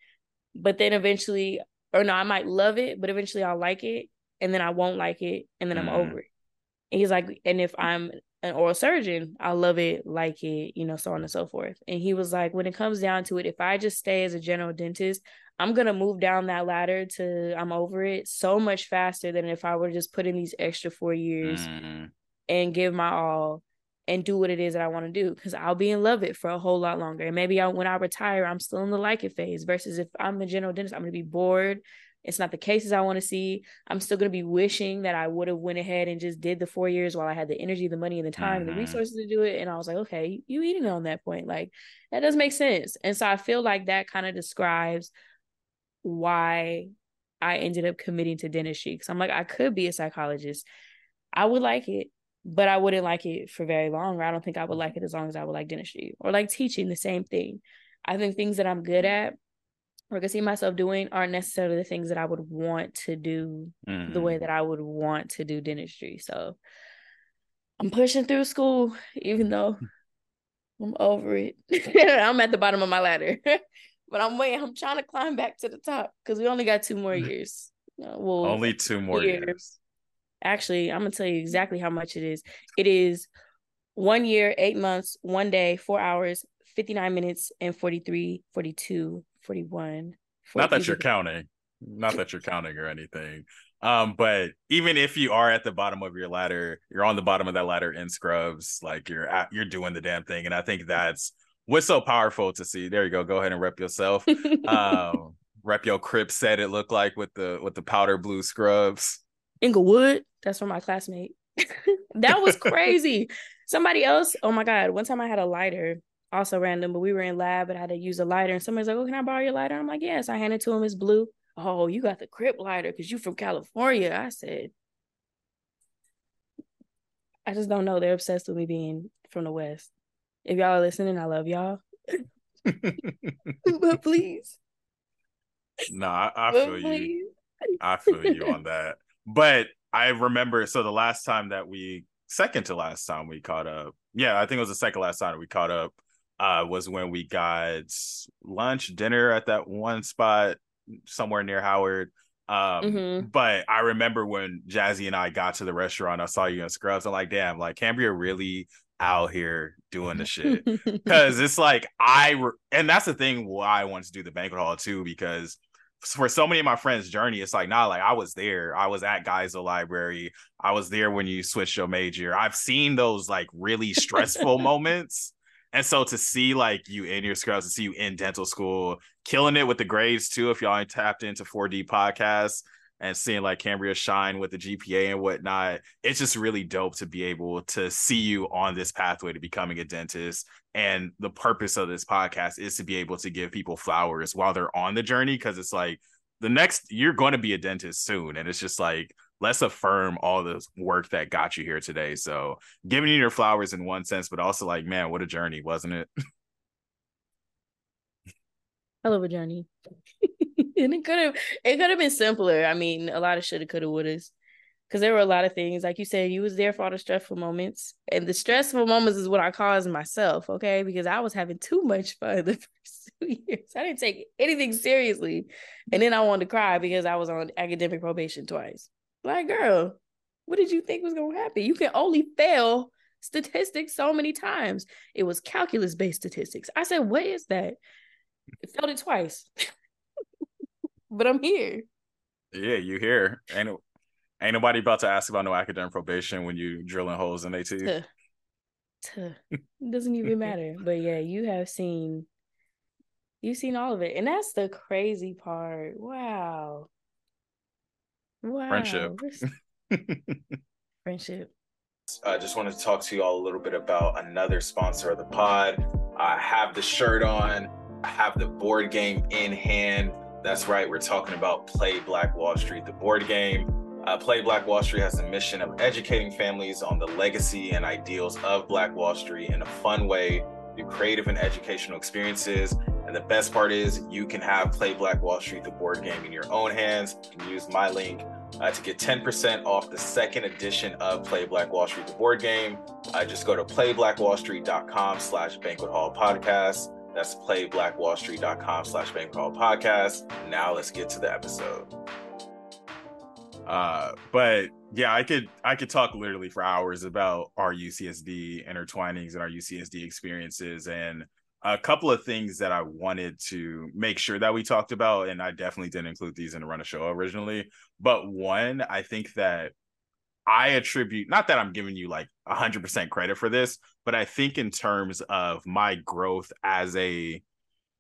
but then eventually, or no, I might love it, but eventually I'll like it, and then I won't like it, and then mm. I'm over it. And he's like, and if I'm an oral surgeon, I love it, like it, you know, so on and so forth. And he was like, when it comes down to it, if I just stay as a general dentist, I'm gonna move down that ladder to I'm over it so much faster than if I were just put in these extra four years mm. and give my all and do what it is that I want to do because I'll be in love it for a whole lot longer. And maybe I, when I retire, I'm still in the like it phase. Versus if I'm a general dentist, I'm gonna be bored it's not the cases I want to see. I'm still going to be wishing that I would have went ahead and just did the four years while I had the energy, the money, and the time, mm-hmm. and the resources to do it. And I was like, okay, you eating on that point. Like that does make sense. And so I feel like that kind of describes why I ended up committing to dentistry. Because I'm like, I could be a psychologist. I would like it, but I wouldn't like it for very long. Or I don't think I would like it as long as I would like dentistry or like teaching the same thing. I think things that I'm good at or can see myself doing aren't necessarily the things that I would want to do mm-hmm. the way mm-hmm. that I would want to do dentistry. So I'm pushing through school, even though I'm over it. *laughs* I'm at the bottom of my ladder, *laughs* but I'm waiting. I'm trying to climb back to the top because we only got two more years. well, only two more years. years. Actually, I'm gonna tell you exactly how much it is. It is one year, eight months, one day, four hours, 59 minutes, and 43, 42 41. Not that you're counting. Not that you're counting or anything. Um, but even if you are at the bottom of your ladder, you're on the bottom of that ladder in scrubs, like you're at, you're doing the damn thing. And I think that's what's so powerful to see. There you go. Go ahead and rep yourself. *laughs* um, rep your crip set it looked like with the with the powder blue scrubs. Inglewood. That's from my classmate. *laughs* that was *laughs* crazy. Somebody else. Oh my god. One time I had a lighter also random, but we were in lab and I had to use a lighter. And somebody's like, Oh, can I borrow your lighter? I'm like, Yes. I handed to him. It's blue. Oh, you got the crip lighter because you from California. I said, I just don't know. They're obsessed with me being from the West. If y'all are listening, I love y'all. *laughs* but please. No, I, I feel please. you. I feel you on that. But I remember so the last time that we second to last time we caught up. Yeah, I think it was the second last time we caught up uh, was when we got lunch, dinner at that one spot somewhere near Howard. Um, mm-hmm. but I remember when Jazzy and I got to the restaurant, I saw you in scrubs. I'm like, damn, like Cambria really out here doing the shit. *laughs* Cause it's like I re- and that's the thing why I wanted to do the banquet hall too, because for so many of my friends' journey, it's like, nah, like I was there. I was at Geisel Library. I was there when you switched your major. I've seen those like really stressful *laughs* moments and so to see like you in your scrubs, to see you in dental school, killing it with the grades too. If y'all ain't tapped into 4D podcasts, and seeing like Cambria shine with the GPA and whatnot, it's just really dope to be able to see you on this pathway to becoming a dentist. And the purpose of this podcast is to be able to give people flowers while they're on the journey because it's like the next you're going to be a dentist soon, and it's just like let's affirm all the work that got you here today. So giving you your flowers in one sense, but also like, man, what a journey, wasn't it? *laughs* Hell of a journey. *laughs* and it could have it could have been simpler. I mean, a lot of shoulda, coulda, woulda. Because there were a lot of things, like you said, you was there for all the stressful moments, and the stressful moments is what I caused myself. Okay, because I was having too much fun *laughs* the first two years. I didn't take anything seriously, and then I wanted to cry because I was on academic probation twice. Like, girl, what did you think was gonna happen? You can only fail statistics so many times. It was calculus based statistics. I said, what is that? I failed it twice. *laughs* but I'm here. Yeah, you here. Ain't ain't nobody about to ask about no academic probation when you drilling holes in their teeth. Tuh. Doesn't even *laughs* matter. But yeah, you have seen you've seen all of it. And that's the crazy part. Wow. Wow. Friendship. *laughs* Friendship. I just wanted to talk to you all a little bit about another sponsor of the pod. I have the shirt on. I have the board game in hand. That's right, we're talking about Play Black Wall Street, the board game. Uh, Play Black Wall Street has a mission of educating families on the legacy and ideals of Black Wall Street in a fun way through creative and educational experiences. And the best part is, you can have Play Black Wall Street, the board game, in your own hands. You can use my link uh, to get 10% off the second edition of Play Black Wall Street, the board game. Uh, just go to playblackwallstreet.com slash banquet hall podcast. That's playblackwallstreet.com slash banquet hall podcast. Now let's get to the episode. Uh, but yeah, I could I could talk literally for hours about our UCSD intertwinings and our UCSD experiences and a couple of things that I wanted to make sure that we talked about, and I definitely didn't include these in the run of show originally. But one, I think that I attribute not that I'm giving you like 100% credit for this, but I think in terms of my growth as a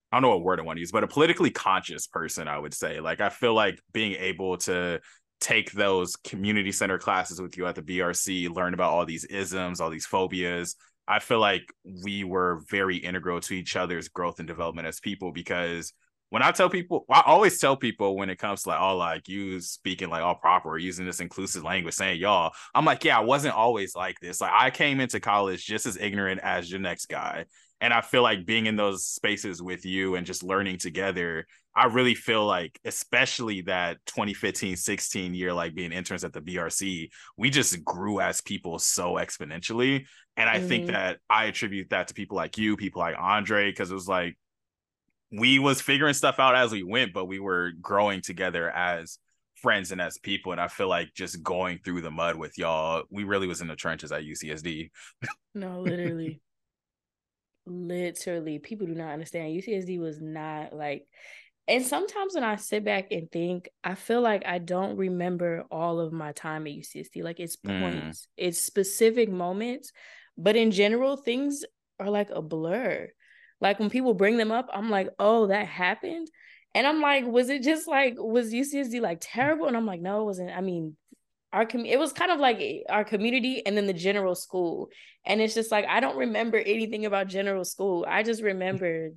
I don't know what word I want to use, but a politically conscious person, I would say. Like I feel like being able to take those community center classes with you at the BRC, learn about all these isms, all these phobias, I feel like we were very integral to each other's growth and development as people because when I tell people, I always tell people when it comes to like, all like you speaking like all proper, using this inclusive language, saying y'all, I'm like, yeah, I wasn't always like this. Like I came into college just as ignorant as your next guy. And I feel like being in those spaces with you and just learning together, I really feel like, especially that 2015 16 year, like being interns at the BRC, we just grew as people so exponentially. And I mm-hmm. think that I attribute that to people like you, people like Andre, because it was like we was figuring stuff out as we went, but we were growing together as friends and as people. And I feel like just going through the mud with y'all, we really was in the trenches at UCSD. no, literally *laughs* literally people do not understand UCSD was not like and sometimes when I sit back and think, I feel like I don't remember all of my time at UCSD. Like it's mm. points, mm. it's specific moments, but in general, things are like a blur. Like when people bring them up, I'm like, oh, that happened. And I'm like, was it just like, was UCSD like terrible? And I'm like, no, it wasn't. I mean, our com- it was kind of like eh, our community and then the general school. And it's just like i don't remember anything about general school. I just remember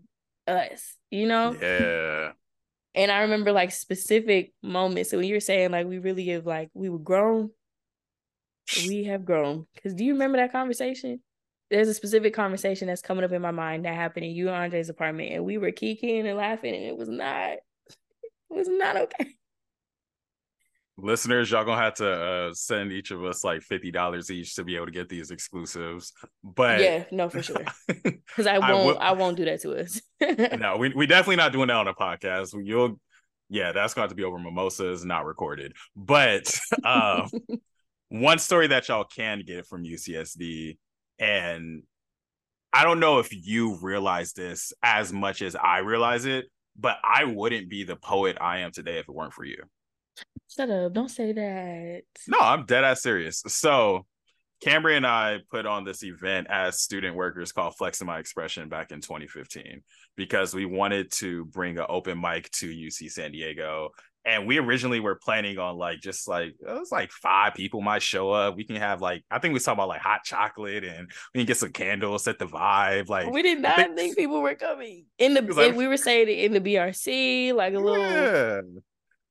us you know? Yeah. And i remember like specific moments. So when you're saying like we really have like we were grown we have grown. Because do you remember that conversation? There's a specific conversation that's coming up in my mind that happened in you and andre's apartment and we were kicking and laughing and it was not it was not okay listeners y'all gonna have to uh, send each of us like $50 each to be able to get these exclusives. But yeah no for sure. *laughs* Because i won't I, won't do that to us. *laughs* No we, we definitely not doing that on a podcast. You'll yeah that's going to be over mimosas not recorded. But *laughs* um one story that y'all can get from ucsd and i don't know if you realize this as much as i realize it but i wouldn't be the poet i am today if it weren't for you Shut up. Don't say that. No, I'm dead ass serious. So Cambria and I put on this event as student workers called Flexing My Expression back in 2015 because we wanted to bring an open mic to UC San Diego. And we originally were planning on like just like it was like five people might show up. We can have like I think we talking about like hot chocolate and we can get some candles, set the vibe. Like we did not think, think people were coming in the. Like, we were saying it in the BRC, like a yeah.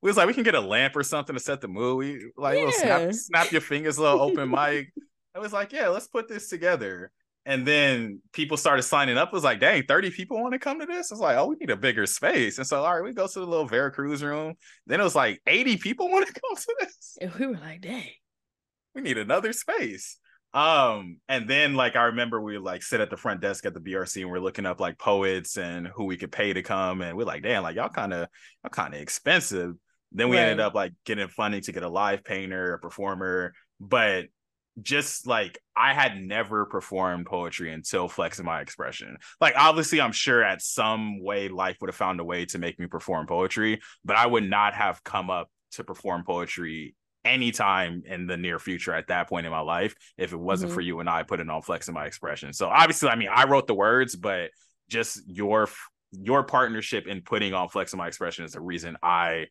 We was like, we can get a lamp or something to set the mood. We like yeah. snap, snap your fingers, a little open *laughs* mic. I was like, yeah, let's put this together. And then people started signing up. It was like, dang, 30 people want to come to this. It's like, oh, we need a bigger space. And so, all right, we go to the little Veracruz room. Then it was like 80 people want to *laughs* come to this. And we were like, dang, we need another space. Um, and then like I remember we like sit at the front desk at the BRC and we're looking up like poets and who we could pay to come. And we're like, damn, like y'all kind of y'all kind of expensive. Then we right. ended up like getting funding to get a live painter, a performer, but just like I had never performed poetry until flexing my expression. Like obviously I'm sure at some way life would have found a way to make me perform poetry, but I would not have come up to perform poetry anytime in the near future at that point in my life if it wasn't mm-hmm. for you and I putting on flexing my expression. So obviously I mean I wrote the words, but just your your partnership in putting on flexing my expression is the reason I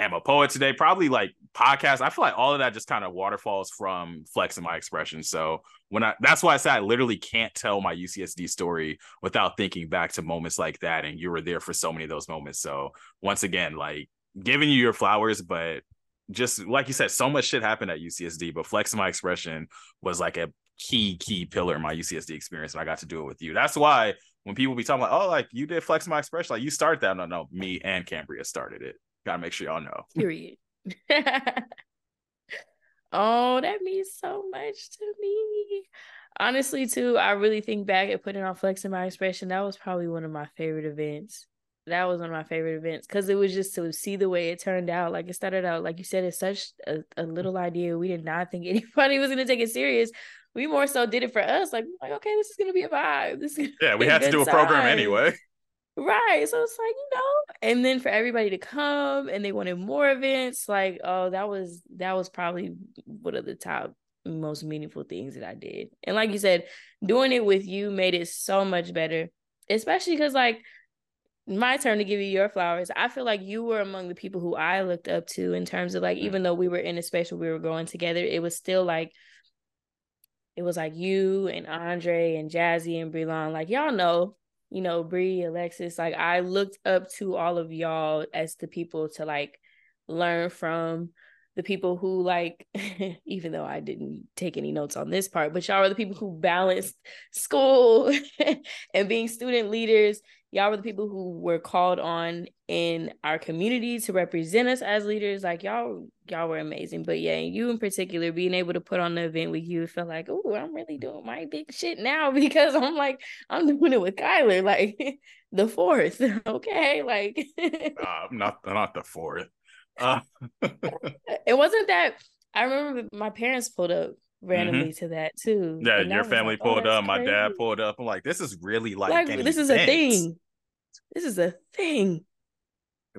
am a poet today. Probably like podcast. I feel like all of that just kind of waterfalls from flexing my expression. So when I that's why I said I literally can't tell my UCSD story without thinking back to moments like that. And you were there for so many of those moments. So once again, like giving you your flowers, but just like you said, so much shit happened at UCSD, but flexing my expression was like a key, key pillar in my UCSD experience. And I got to do it with you. That's why when people be talking like, oh, like you did flex my expression, like you started that. No, no, me and Cambria started it. Gotta make sure y'all know. *laughs* Period. *laughs* oh, that means so much to me. Honestly, too, I really think back at putting on flex in my expression. That was probably one of my favorite events. That was one of my favorite events because it was just to see the way it turned out. Like it started out, like you said, it's such a, a little idea. We did not think *laughs* anybody was gonna take it serious. We more so did it for us. Like, like okay, this is gonna be a vibe. This is yeah, we had to do a program anyway. Right. So it's like, you know, and then for everybody to come and they wanted more events, like, oh, that was that was probably one of the top most meaningful things that I did. And like you said, doing it with you made it so much better. Especially because like my turn to give you your flowers. I feel like you were among the people who I looked up to in terms of like, mm. even though we were in a space where we were going together, it was still like it was like you and Andre and Jazzy and Brelon. Like y'all know you know, Bree, Alexis, like I looked up to all of y'all as the people to like learn from the people who like *laughs* even though I didn't take any notes on this part, but y'all were the people who balanced school *laughs* and being student leaders. Y'all were the people who were called on in our community to represent us as leaders. Like y'all, y'all were amazing. But yeah, you in particular, being able to put on the event with you, felt like, oh, I'm really doing my big shit now *laughs* because I'm like, I'm doing it with Kyler, *laughs* like the fourth. *laughs* Okay, like uh, not not the fourth. Uh. it wasn't that. I remember my parents pulled up randomly mm-hmm. to that too. Yeah, your family like, oh, pulled up, my dad pulled up. I'm like, this is really like, like this event. is a thing. This is a thing.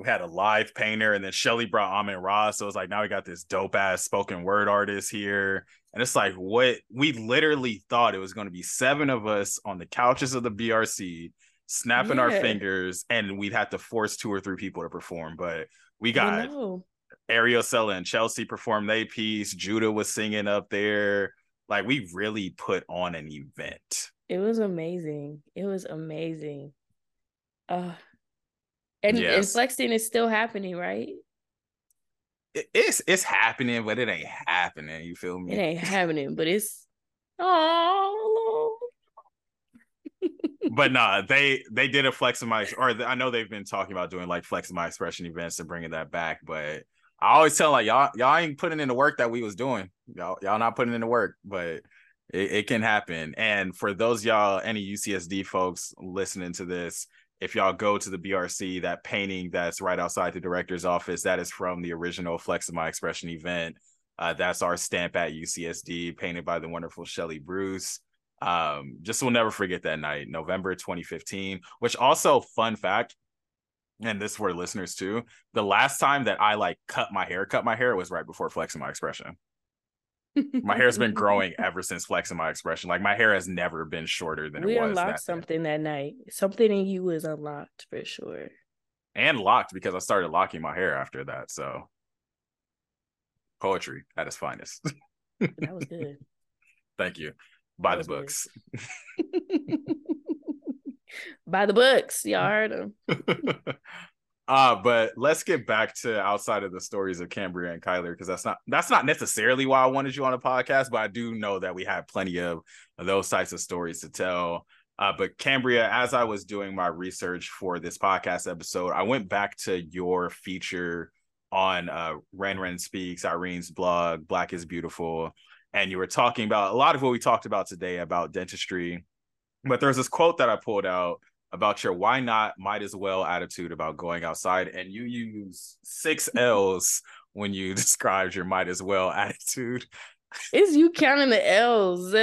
We had a live painter, and then Shelly brought Amin Ross. So it's like now we got this dope ass spoken word artist here. And it's like what we literally thought it was going to be seven of us on the couches of the BRC, snapping yeah. our fingers, and we'd have to force two or three people to perform. But we got Ariel Sella and Chelsea performed their piece. Judah was singing up there. Like we really put on an event. It was amazing. It was amazing. Uh and, yes. and flexing is still happening, right? It's it's happening, but it ain't happening. You feel me? It ain't happening, but it's oh but nah, they they did a flex of my or I know they've been talking about doing like flex of my expression events and bringing that back, but I always tell like y'all y'all ain't putting in the work that we was doing. Y'all y'all not putting in the work, but it, it can happen. And for those y'all any UCSD folks listening to this, if y'all go to the BRC, that painting that's right outside the director's office, that is from the original Flex of My Expression event. Uh, that's our stamp at UCSD, painted by the wonderful Shelly Bruce. Um, just will never forget that night, November 2015. Which also, fun fact, and this for listeners too. The last time that I like cut my hair, cut my hair was right before flexing my expression. My hair's been *laughs* growing ever since flexing my expression. Like my hair has never been shorter than we it was. We unlocked that something that night. Something in you was unlocked for sure. And locked because I started locking my hair after that. So poetry at its finest. that was *laughs* good. Thank you. By the books. *laughs* By the books. Y'all heard them. Uh, but let's get back to outside of the stories of Cambria and Kyler because that's not that's not necessarily why I wanted you on a podcast, but I do know that we have plenty of, those types of stories to tell. Uh, but Cambria, as I was doing my research for this podcast episode, I went back to your feature on uh, Ren Ren Speaks, Irene's blog, Black is Beautiful, and you were talking about a lot of what we talked about today about dentistry. But there's this quote that I pulled out about your why not might as well attitude about going outside and you use six *laughs* l's when you *laughs* described your might as well attitude. Is you counting the l's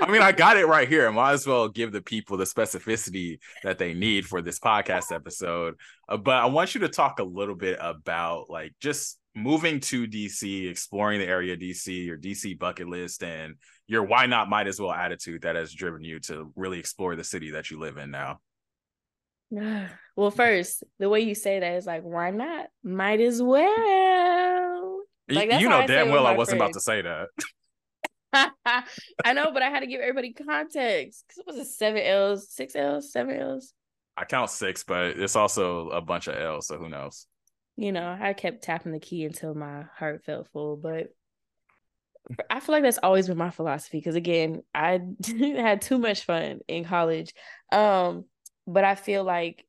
i mean i got it right here. I might as well give the people the specificity that they need for this podcast episode. Uh, but i want you to talk a little bit about like just moving to dc exploring the area dc your dc bucket list and your why not might as well attitude that has driven you to really explore the city that you live in now? *sighs* Well, first, the way you say that is like, why not? Might as well. Like, you know damn well I wasn't friends. about to say that. *laughs* *laughs* I know, but I had to give everybody context because it was a seven L's, six L's, seven L's. I count six, but it's also a bunch of L's, so who knows? You know, I kept tapping the key until my heart felt full, but I feel like that's always been my philosophy because again, I *laughs* had too much fun in college. Um, but I feel like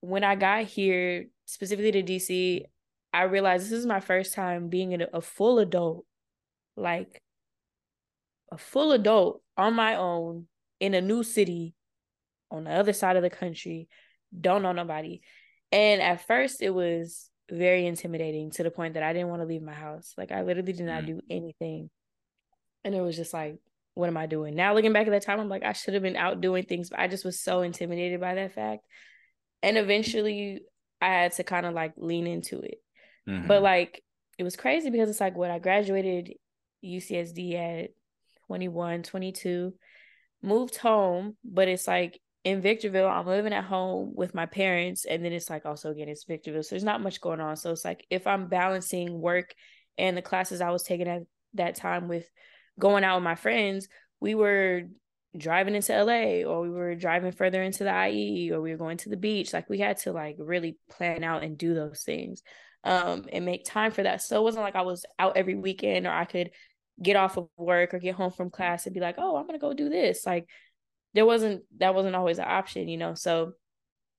when I got here, specifically to DC, I realized this is my first time being a, a full adult, like a full adult on my own in a new city on the other side of the country, don't know nobody. And at first it was very intimidating to the point that I didn't want to leave my house. Like I literally did not mm. do anything and it was just like, what am I doing? Now looking back at that time, I'm like, I should have been out doing things, but I just was so intimidated by that fact. And eventually I had to kind of like lean into it. Mm-hmm. But like it was crazy because it's like what I graduated UCSD at 21, 22, moved home, but it's like in Victorville, I'm living at home with my parents, and then it's like also again it's Victorville, so there's not much going on. So it's like if I'm balancing work and the classes I was taking at that time with going out with my friends, we were driving into LA or we were driving further into the IE or we were going to the beach. Like we had to like really plan out and do those things um and make time for that. So it wasn't like I was out every weekend or I could get off of work or get home from class and be like, "Oh, I'm to go do this." Like there wasn't that wasn't always an option, you know. So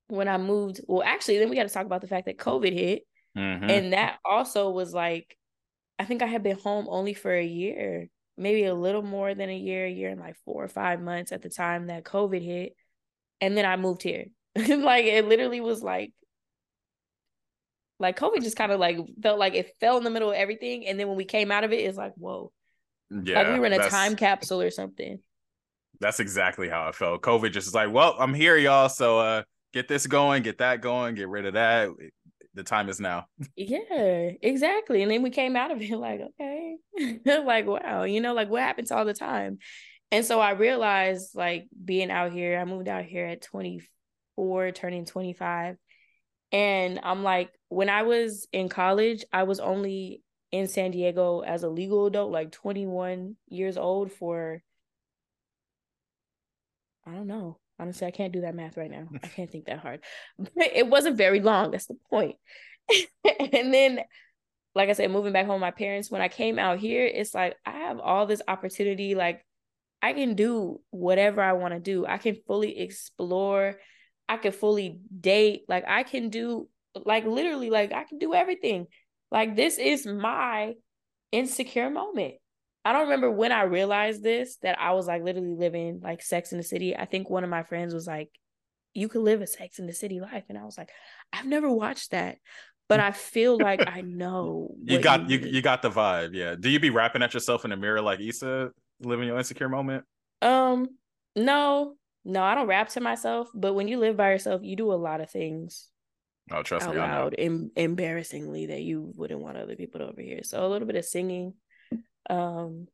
when I moved, well actually then we got to talk about the fact that COVID hit. Mm-hmm. And that also was like I think I had been home only for a year maybe a little more than a year, a year and like four or five months at the time that COVID hit. And then I moved here. *laughs* like it literally was like like COVID just kind of like felt like it fell in the middle of everything. And then when we came out of it, it's like, whoa. Yeah. Like we were in a time capsule or something. That's exactly how I felt. COVID just is like, well, I'm here, y'all. So uh get this going, get that going, get rid of that the time is now. yeah, exactly. And then we came out of it *laughs* like, okay, *laughs* like, wow, you know, like what happens all the time. And so I realized, like, being out here, I moved out here at 24, turning 25. And I'm like, when I was in college, I was only in San Diego as a legal adult, like 21 years old for, I don't know, Honestly, I can't do that math right now. I can't think that hard. But *laughs* it wasn't very long. That's the point. *laughs* and then, like I said, moving back home, my parents, when I came out here, it's like I have all this opportunity. Like I can do whatever I want to do. I can fully explore. I can fully date. Like I can do, like literally, like I can do everything. Like this is my insecure moment. I don't remember when I realized this that I was like literally living like Sex in the City. I think one of my friends was like, "You could live a Sex in the City life," and I was like, "I've never watched that." But I feel like I *laughs* know. you got you, you got the vibe, yeah. Do you be rapping at yourself in the mirror like Issa, living your insecure moment? Um, no, no, I don't rap to myself. But when you live by yourself, you do a lot of things. Oh, trust out me, loud, em- embarrassingly that you wouldn't want other people to overhear. So a little bit of singing, Um,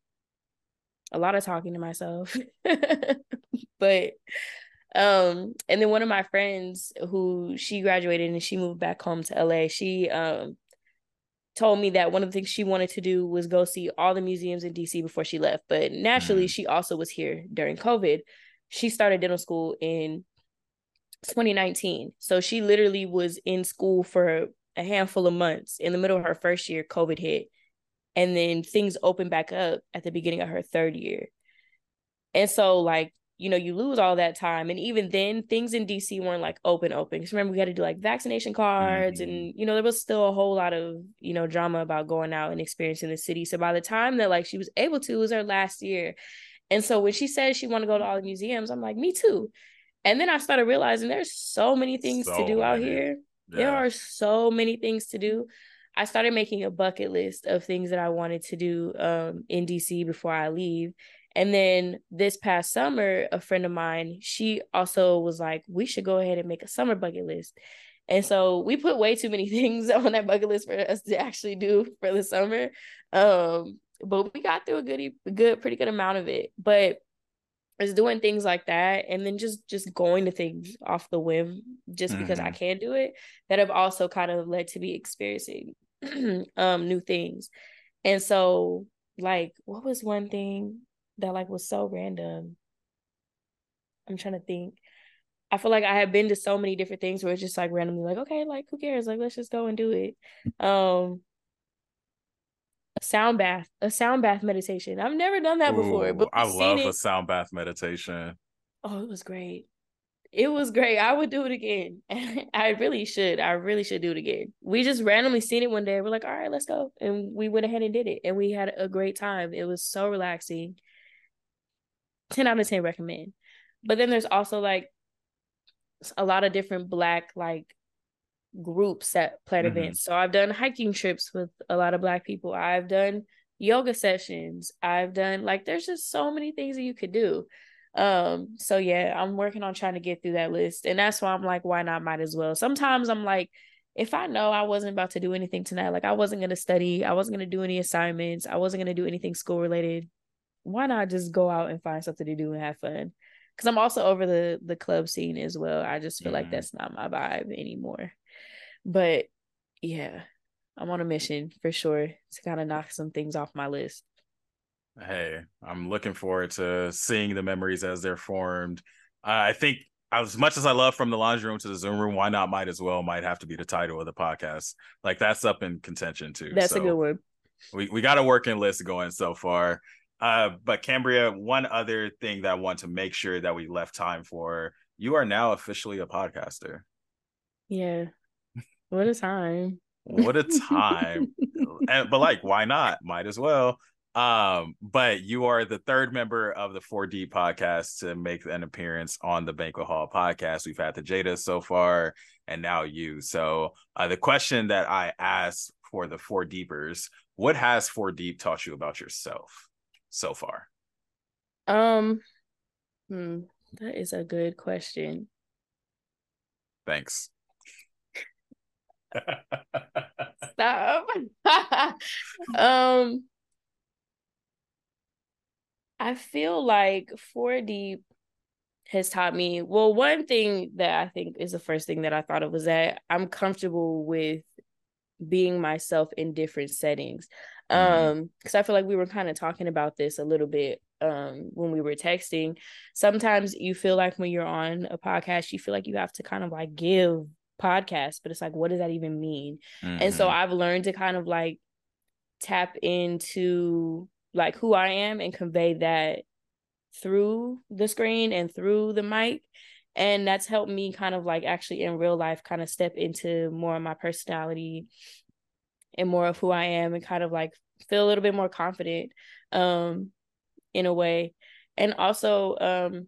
a lot of talking to myself, *laughs* but um, and then one of my friends who she graduated and she moved back home to LA. She um told me that one of the things she wanted to do was go see all the museums in DC before she left. But naturally, mm. she also was here during COVID. She started dental school in 2019. So she literally was in school for a handful of months. In the middle of her first year, COVID hit. And then things open back up at the beginning of her third year. And so, like, you know, you lose all that time. And even then, things in DC weren't like open, open. Because remember, we had to do like vaccination cards, mm-hmm. and, you know, there was still a whole lot of, you know, drama about going out and experiencing the city. So by the time that like she was able to, it was her last year. And so when she said she wanted to go to all the museums, I'm like, me too. And then I started realizing there's so many things so to do many. out here. Yeah. There are so many things to do. I started making a bucket list of things that I wanted to do um, in DC before I leave. And then this past summer, a friend of mine, she also was like, we should go ahead and make a summer bucket list. And so we put way too many *laughs* things on that bucket list for us to actually do for the summer. Um, but we got through a good, good, pretty good amount of it. But it's doing things like that and then just just going to things off the whim just mm-hmm. because I mm-hmm. can do it that have also kind of led to me experiencing *clears throat* um new things. And so like what was one thing that like was so random. I'm trying to think. I feel like I have been to so many different things where it's just like randomly like, okay, like who cares? Like let's just go and do it. Um a sound bath, a sound bath meditation. I've never done that Ooh, before, but I love a sound bath meditation. Oh, it was great. It was great. I would do it again. *laughs* I really should. I really should do it again. We just randomly seen it one day. We're like, all right, let's go. And we went ahead and did it. And we had a great time. It was so relaxing. 10 out of 10 recommend. But then there's also like a lot of different black like groups that plan mm-hmm. events. So I've done hiking trips with a lot of black people. I've done yoga sessions. I've done like there's just so many things that you could do. Um so yeah, I'm working on trying to get through that list. And that's why I'm like why not might as well. Sometimes I'm like if I know I wasn't about to do anything tonight, like I wasn't going to study, I wasn't going to do any assignments, I wasn't going to do anything school related, why not just go out and find something to do and have fun? Because I'm also over the the club scene as well. I just feel mm-hmm. like that's not my vibe anymore. But yeah, I'm on a mission for sure to kind of knock some things off my list. Hey, I'm looking forward to seeing the memories as they're formed. Uh, I think as much as I love from the laundry room to the Zoom room, why not might as well might have to be the title of the podcast. Like that's up in contention too. That's so a good one. We we got a working list going so far. Uh, but Cambria, one other thing that I want to make sure that we left time for, you are now officially a podcaster. Yeah. What a time. what a *laughs* time. and, but like, why not? Might as well. Um, but you are the third member of the 4D podcast to make an appearance on the Banquet Hall podcast. We've had the Jada so far, and now you. So uh, the question that I asked for the four deepers, what has four deep taught you about yourself? so far? Um, hmm, that is a good question. Thanks. *laughs* Stop. *laughs* um, I feel like four deep has taught me well one thing that i think is the first thing that i thought of was that i'm comfortable with being myself in different settings Mm-hmm. um because i feel like we were kind of talking about this a little bit um when we were texting sometimes you feel like when you're on a podcast you feel like you have to kind of like give podcasts but it's like what does that even mean mm-hmm. and so mm-hmm. i've learned to kind of like tap into like who i am and convey that through the screen and through the mic and that's helped me kind of like actually in real life kind of step into more of my personality and more of who I am and kind of like feel a little bit more confident um in a way. And also um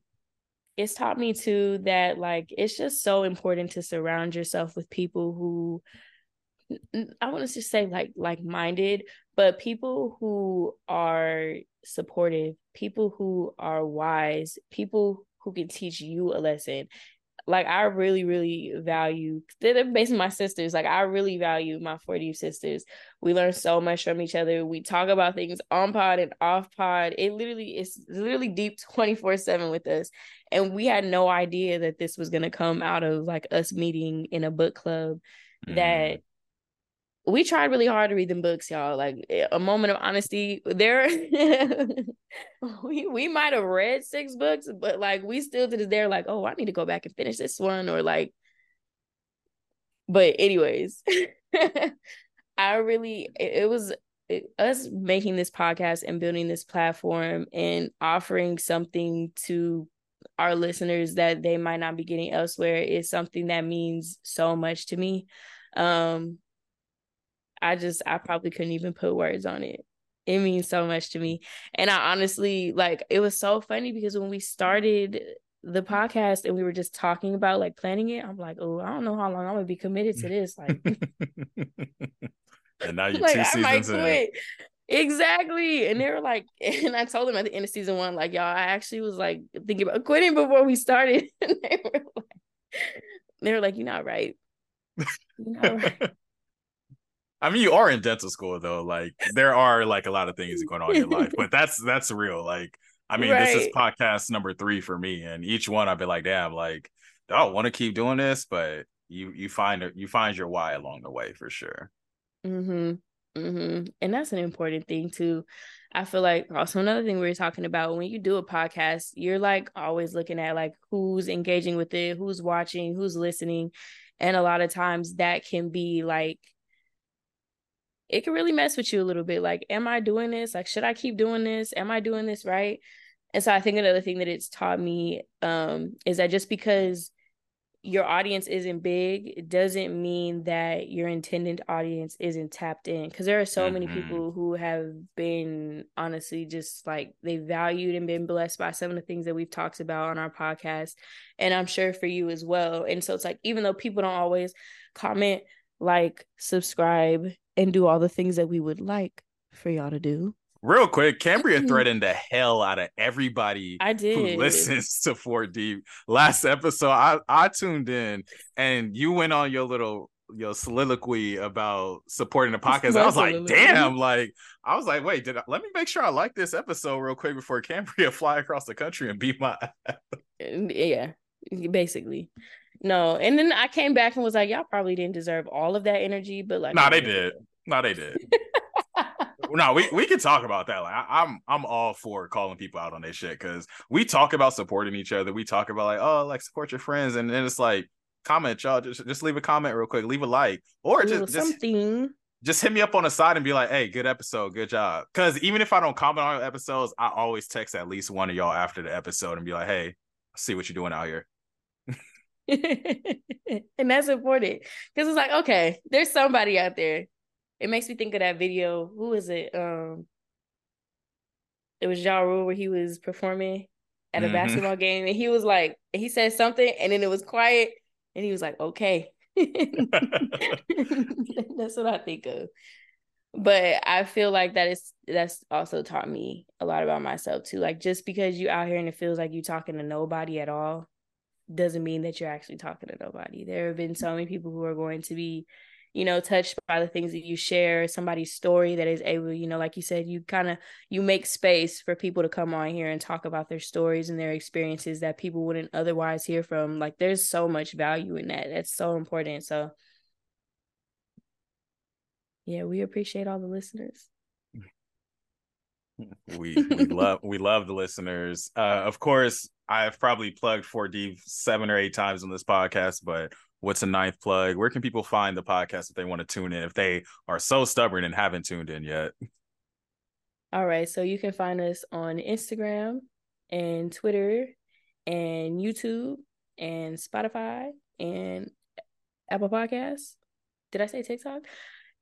it's taught me too that like it's just so important to surround yourself with people who I want to just say like like minded, but people who are supportive, people who are wise, people who can teach you a lesson like I really, really value they're basically my sisters. Like I really value my 4D sisters. We learn so much from each other. We talk about things on pod and off pod. It literally is literally deep *laughs* 24-7 with us. And we had no idea that this was gonna come out of like us meeting in a book club mm. that we tried really hard to read them books, y'all. Like eh, a moment of honesty, there *laughs* we we might have read six books, but like we still to this day like, oh, I need to go back and finish this one, or like. But anyways, *laughs* I really it, it was it, us making this podcast and building this platform and offering something to our listeners that they might not be getting elsewhere is something that means so much to me. Um, I just I probably couldn't even put words on it. It means so much to me. And I honestly like it was so funny because when we started the podcast and we were just talking about like planning it, I'm like, oh, I don't know how long I'm gonna be committed to this. Like *laughs* and now *laughs* you're like, two seasons in. Exactly. And they were like, *laughs* and I told them at the end of season one, like, y'all, I actually was like thinking about quitting before we started. And they were like, they were like, you're not right. You're not right. I mean, you are in dental school though. Like there are like a lot of things going on in your life, *laughs* but that's that's real. Like, I mean, right. this is podcast number three for me, and each one I've been like, damn, like, I want to keep doing this, but you you find you find your why along the way for sure. Hmm. Hmm. And that's an important thing too. I feel like also another thing we were talking about when you do a podcast, you're like always looking at like who's engaging with it, who's watching, who's listening, and a lot of times that can be like it can really mess with you a little bit. Like, am I doing this? Like, should I keep doing this? Am I doing this right? And so I think another thing that it's taught me um, is that just because your audience isn't big, it doesn't mean that your intended audience isn't tapped in. Because there are so mm-hmm. many people who have been honestly just like they valued and been blessed by some of the things that we've talked about on our podcast. And I'm sure for you as well. And so it's like, even though people don't always comment, like, subscribe, and do all the things that we would like for y'all to do. Real quick, Cambria mm-hmm. threatened the hell out of everybody I did. who listens *laughs* to 4 Deep. Last episode, I, I tuned in and you went on your little your soliloquy about supporting the podcast. I was like, damn, like I was like, wait, did I, let me make sure I like this episode real quick before Cambria *laughs* fly across the country and beat my uh, yeah, basically. No, and then I came back and was like, y'all probably didn't deserve all of that energy, but like, no, nah, they did. No, they did. no, we, we can talk about that. Like I, am I'm, I'm all for calling people out on their shit because we talk about supporting each other. We talk about like, oh, like support your friends, and then it's like comment, y'all. Just just leave a comment real quick, leave a like, or just something. Just, just hit me up on the side and be like, hey, good episode, good job. Because even if I don't comment on your episodes, I always text at least one of y'all after the episode and be like, hey, see what you're doing out here. *laughs* and that's important because it's like, okay, there's somebody out there it makes me think of that video. Who is it? Um, it was Ja Rule where he was performing at a mm-hmm. basketball game, and he was like, he said something, and then it was quiet, and he was like, okay. *laughs* that's what I think of. But I feel like that is that's also taught me a lot about myself too. Like just because you out here and it feels like you're talking to nobody at all doesn't mean that you're actually talking to nobody. There have been so many people who are going to be you know touched by the things that you share somebody's story that is able you know like you said you kind of you make space for people to come on here and talk about their stories and their experiences that people wouldn't otherwise hear from. Like there's so much value in that. That's so important. So yeah we appreciate all the listeners. *laughs* We we love we love the listeners. Uh of course i've probably plugged 4D seven or eight times on this podcast but what's a ninth plug? Where can people find the podcast if they want to tune in if they are so stubborn and haven't tuned in yet? All right, so you can find us on Instagram and Twitter and YouTube and Spotify and Apple Podcasts. Did I say TikTok?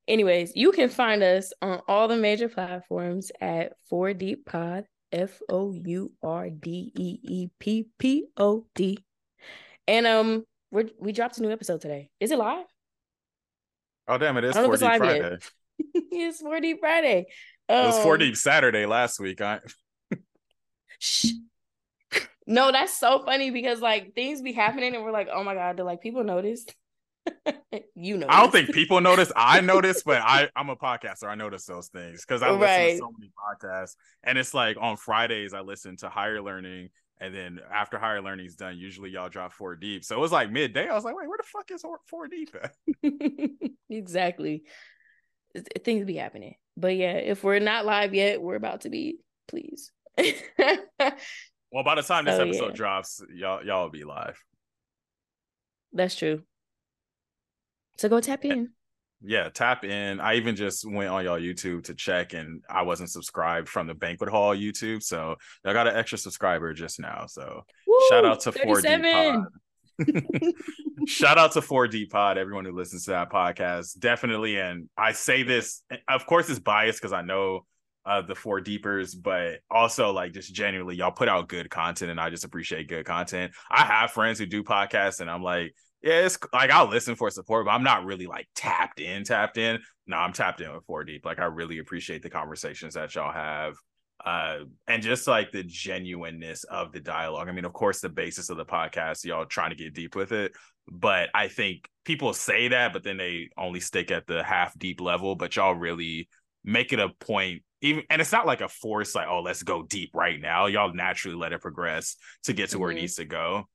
Anyways, you can find us on all the major platforms at 4 Deep Pod, F O U R D E E P P O D. And um we we dropped a new episode today. Is it live? Oh damn! It is 4 Deep Friday. it's 4 Deep Friday. *laughs* Um, it was 4 um, Saturday last week. I. *laughs* shh. No, that's so funny because like things be happening and we're like, oh my god, do like people notice? *laughs* you know, I don't think people notice. I notice, but I *laughs* I'm a podcaster. I notice those things because I listen to so many podcasts, and it's like on Fridays I listen to Higher Learning, and then after Higher Learning's done, usually y'all drop Four Deep. So it was like midday. I was like, wait, where the fuck is Four- Four Deep at? *laughs* exactly. Things be happening. But yeah, if we're not live yet, we're about to be, please. Well, by the time this Oh, episode yeah. drops, y'all y'all will be live. That's true. So go tap in. Yeah, tap in. I even just went on y'all YouTube to check, and I wasn't subscribed from the banquet hall YouTube, so I got an extra subscriber just now. So shout out to 4D Pod. *laughs* Shout out to 4D Pod, everyone who listens to that podcast. Definitely. And I say this, of course, it's biased because I know uh, the four deepers, but also like just genuinely, y'all put out good content and I just appreciate good content. I have friends who do podcasts and I'm like, yeah, it's like I'll listen for support, but I'm not really like tapped in, tapped in. No, I'm tapped in with four deep. Like I really appreciate the conversations that y'all have uh and just like the genuineness of the dialogue i mean of course the basis of the podcast y'all trying to get deep with it but i think people say that but then they only stick at the half deep level but y'all really make it a point even and it's not like a force like oh let's go deep right now y'all naturally let it progress to get to where it Mhm. needs to go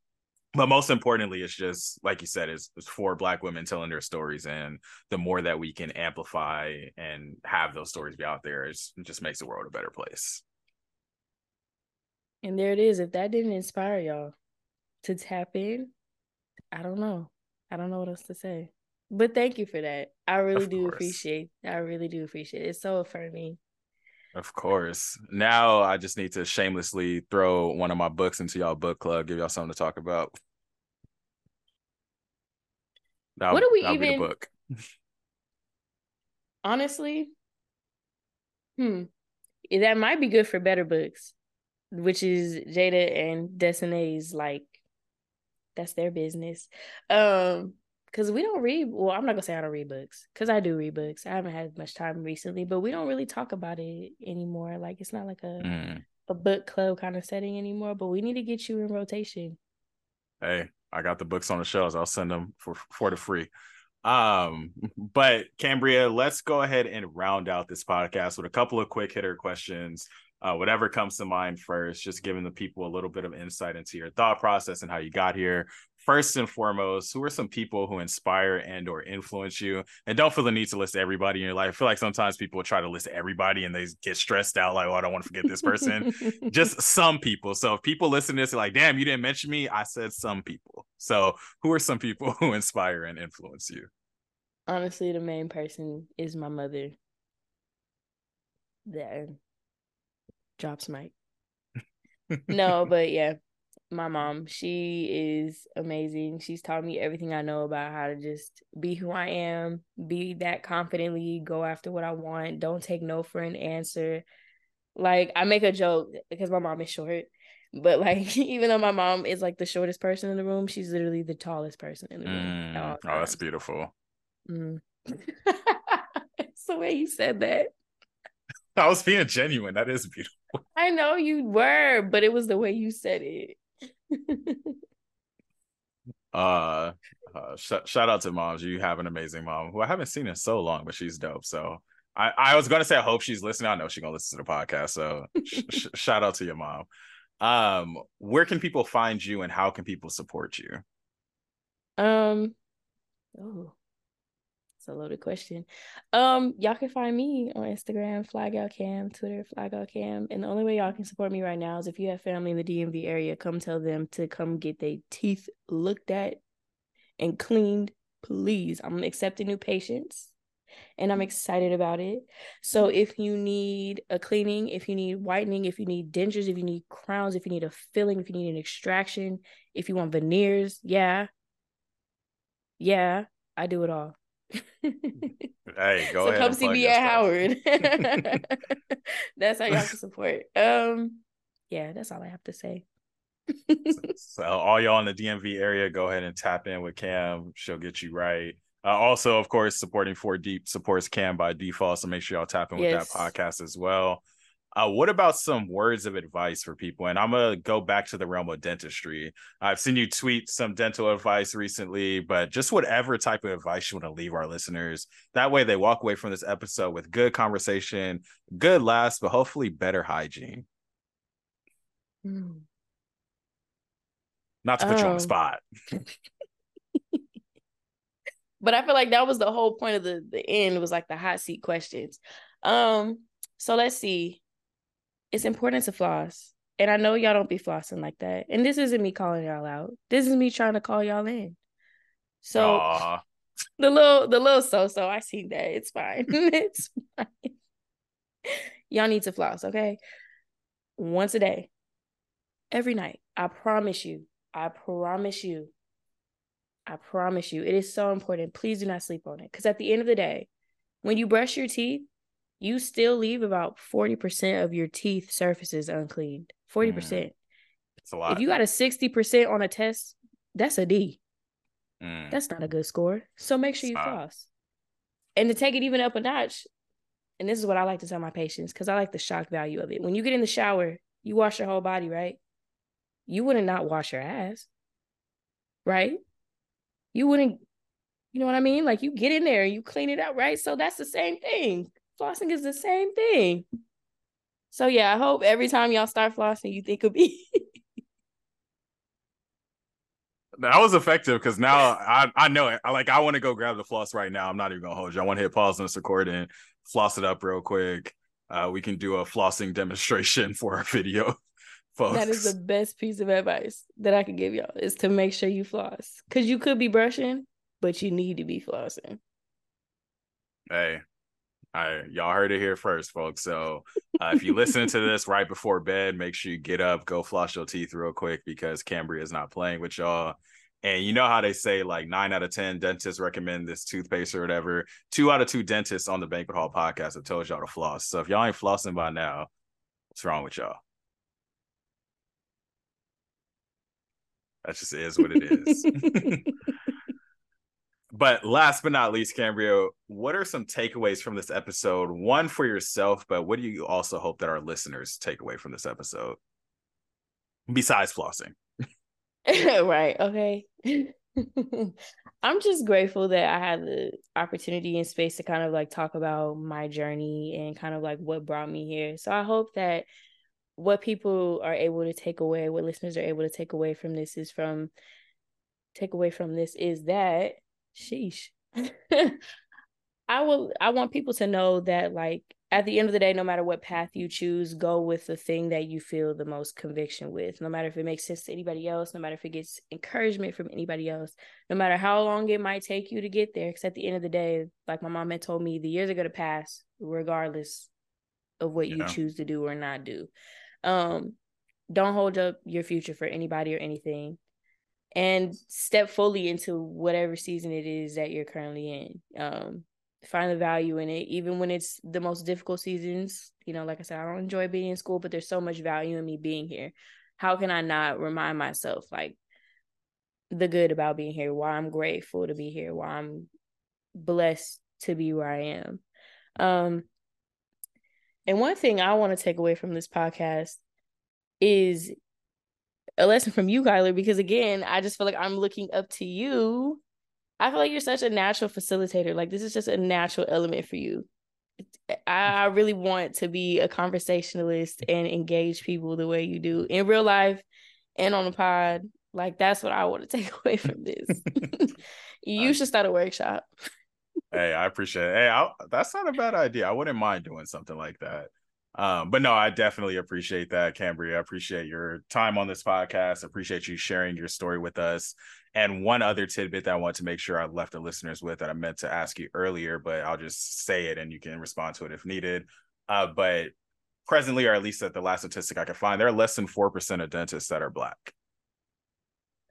but most importantly it's just like you said it's, it's for black women telling their stories and the more that we can amplify and have those stories be out there it's, it just makes the world a better place And there it is. If that didn't inspire y'all to tap in, I don't know. I don't know what else to say. But thank you for that. I really Of do course. appreciate. I really do appreciate it. It's so affirming. Of course. Now I just need to shamelessly throw one of my books into y'all book club, give y'all something to talk about. That'll- What do we even- book. Honestly, hmm, that might be good for better books, which is Jada and Destiny's like that's their business. Um, because we don't read. Well, I'm not gonna say I don't read books because I do read books. I haven't had much time recently, but we don't really talk about it anymore. Like it's not like a Mm. a book club kind of setting anymore. But we need to get you in rotation. Hey, I got the books on the shelves. I'll send them for for the free. Um, *laughs* but Cambria, let's go ahead and round out this podcast with a couple of quick hitter questions. Uh, whatever comes to mind first, just giving the people a little bit of insight into your thought process and how you got here. First and foremost, who are some people who inspire and or influence you? And don't feel the need to list everybody in your life. I feel like sometimes people try to list everybody and they get stressed out, like, oh, I don't want to forget this person *laughs* just some people. So if people listen to this, like, damn, you didn't mention me. I said some people. So who are some people *laughs* who inspire and influence you? honestly, the main person is my mother. That uh, drops mic. *laughs* no, but yeah, my mom. She is amazing. She's taught me everything I know about how to just be who I am, be that confidently, go after what I want, don't take no for an answer. Like I make a joke because my mom is short, but like *laughs* even though my mom is like the shortest person in the room, she's literally the tallest person in the room. Mm, oh, that's beautiful. Mm. *laughs* it's the way you said that. *laughs* I was being genuine. That is beautiful. I know you were, but it was the way you said it. *laughs* Uh, uh sh- shout out to moms. You have an amazing mom who I haven't seen in so long, but she's dope. So I, I was gonna say I hope she's listening. I know she's gonna listen to the podcast. So sh- *laughs* sh- shout out to your mom. Um, where can people find you and how can people support you? um, oh, it's a loaded question. Um, y'all can find me on Instagram, FlyGalCam, Twitter, FlyGalCam, and the only way y'all can support me right now is if you have family in the DMV area, come tell them to come get their teeth looked at and cleaned, please. I'm accepting new patients. and I'm excited about it. So if you need a cleaning, if you need whitening, if you need dentures, if you need crowns, if you need a filling, if you need an extraction, if you want veneers, yeah. Yeah, I do it all. *laughs* Hey, go ahead. so ahead. come see me at. Howard. *laughs* *laughs* that's how y'all can support. Um, yeah, that's all I have to say. So all y'all in the DMV area, go ahead and tap in with Cam. She'll get you right. Uh, also, of course, supporting Four Deep supports Cam by default. So make sure y'all tap in with Yes. that podcast as well. Uh, what about some words of advice for people? And I'm gonna go back to the realm of dentistry. I've seen you tweet some dental advice recently, but just whatever type of advice you want to leave our listeners. That way, they walk away from this episode with good conversation, good laughs, but hopefully better hygiene. Mm. Not to put you on the oh. spot. *laughs* but I feel like that was the whole point of the the end was like the hot seat questions. Um, so let's see. It's important to floss. And I know y'all don't be flossing like that. And this isn't me calling y'all out. This is me trying to call y'all in. So Aww. *laughs* the little the little so so I see that. It's fine. *laughs* it's fine. y'all need to floss, okay? Once a day. Every night. I promise you. I promise you. I promise you. It is so important. Please do not sleep on it. Because at the end of the day, when you brush your teeth, you still leave about 40% of your teeth surfaces uncleaned. 40%. Mm. That's a lot. If you got a 60% on a test, that's a D. Mm. That's not a good score. So make sure you floss. And to take it even up a notch, and this is what I like to tell my patients because I like the shock value of it. When you get in the shower, you wash your whole body, right? you wouldn't not wash your ass, right? You wouldn't, you know what I mean? Like you get in there, you clean it out, right? So that's the same thing. Flossing is the same thing. So yeah, I hope every time y'all start flossing, you think of me. *laughs* that was effective because now I, I know it. I like I want to go grab the floss right now. I'm not even gonna hold you. I want to hit pause on this recording, floss it up real quick. Uh, we can do a flossing demonstration *laughs* for our video *laughs* folks. That is the best piece of advice that I can give y'all is to make sure you floss. Cause you could be brushing, but you need to be flossing. Hey, I y'all heard it here first, folks. So uh, if you listen to this right before bed, make sure you get up, go floss your teeth real quick because Cambria is not playing with y'all. And you know how they say like nine out of ten dentists recommend this toothpaste or whatever. Two out of two dentists on the Banquet Hall podcast have told y'all to floss. So if y'all ain't flossing by now, what's wrong with y'all? That just is what it is. *laughs* but last but not least, Cambria, what are some takeaways from this episode? One for yourself, but what do you also hope that our listeners take away from this episode? Besides flossing. *laughs* right. Okay. *laughs* I'm just grateful that I had the opportunity and space to kind of like talk about my journey and kind of like what brought me here. So I hope that what people are able to take away, what listeners are able to take away from this is from take away from this is that sheesh. *laughs* I will I want people to know that like at the end of the day, no matter what path you choose, go with the thing that you feel the most conviction with. No matter if it makes sense to anybody else, no matter if it gets encouragement from anybody else, no matter how long it might take you to get there. Because at the end of the day, like my mom had told me, the years are gonna pass regardless of what yeah. you choose to do or not do. Um, don't hold up your future for anybody or anything. And step fully into whatever season it is that you're currently in. Um, find the value in it, even when it's the most difficult seasons. You know, like I said, I don't enjoy being in school, but there's so much value in me being here. How can I not remind myself like the good about being here, why I'm grateful to be here, why I'm blessed to be where I am. Um, and one thing I want to take away from this podcast is a lesson from you, Kyler, because again, I just feel like I'm looking up to you. I feel like you're such a natural facilitator. Like this is just a natural element for you. I really want to be a conversationalist and engage people the way you do in real life and on the pod. Like that's what I want to *laughs* take away from this. *laughs* you should start a workshop hey, I appreciate it. Hey, I, that's not a bad idea. I wouldn't mind doing something like that. Um, but no, I definitely appreciate that, Cambria. I appreciate your time on this podcast. I appreciate you sharing your story with us. And one other tidbit that I want to make sure I left the listeners with that I meant to ask you earlier, but I'll just say it and you can respond to it if needed. Uh, but presently, or at least at the last statistic I could find, there are less than 4% of dentists that are Black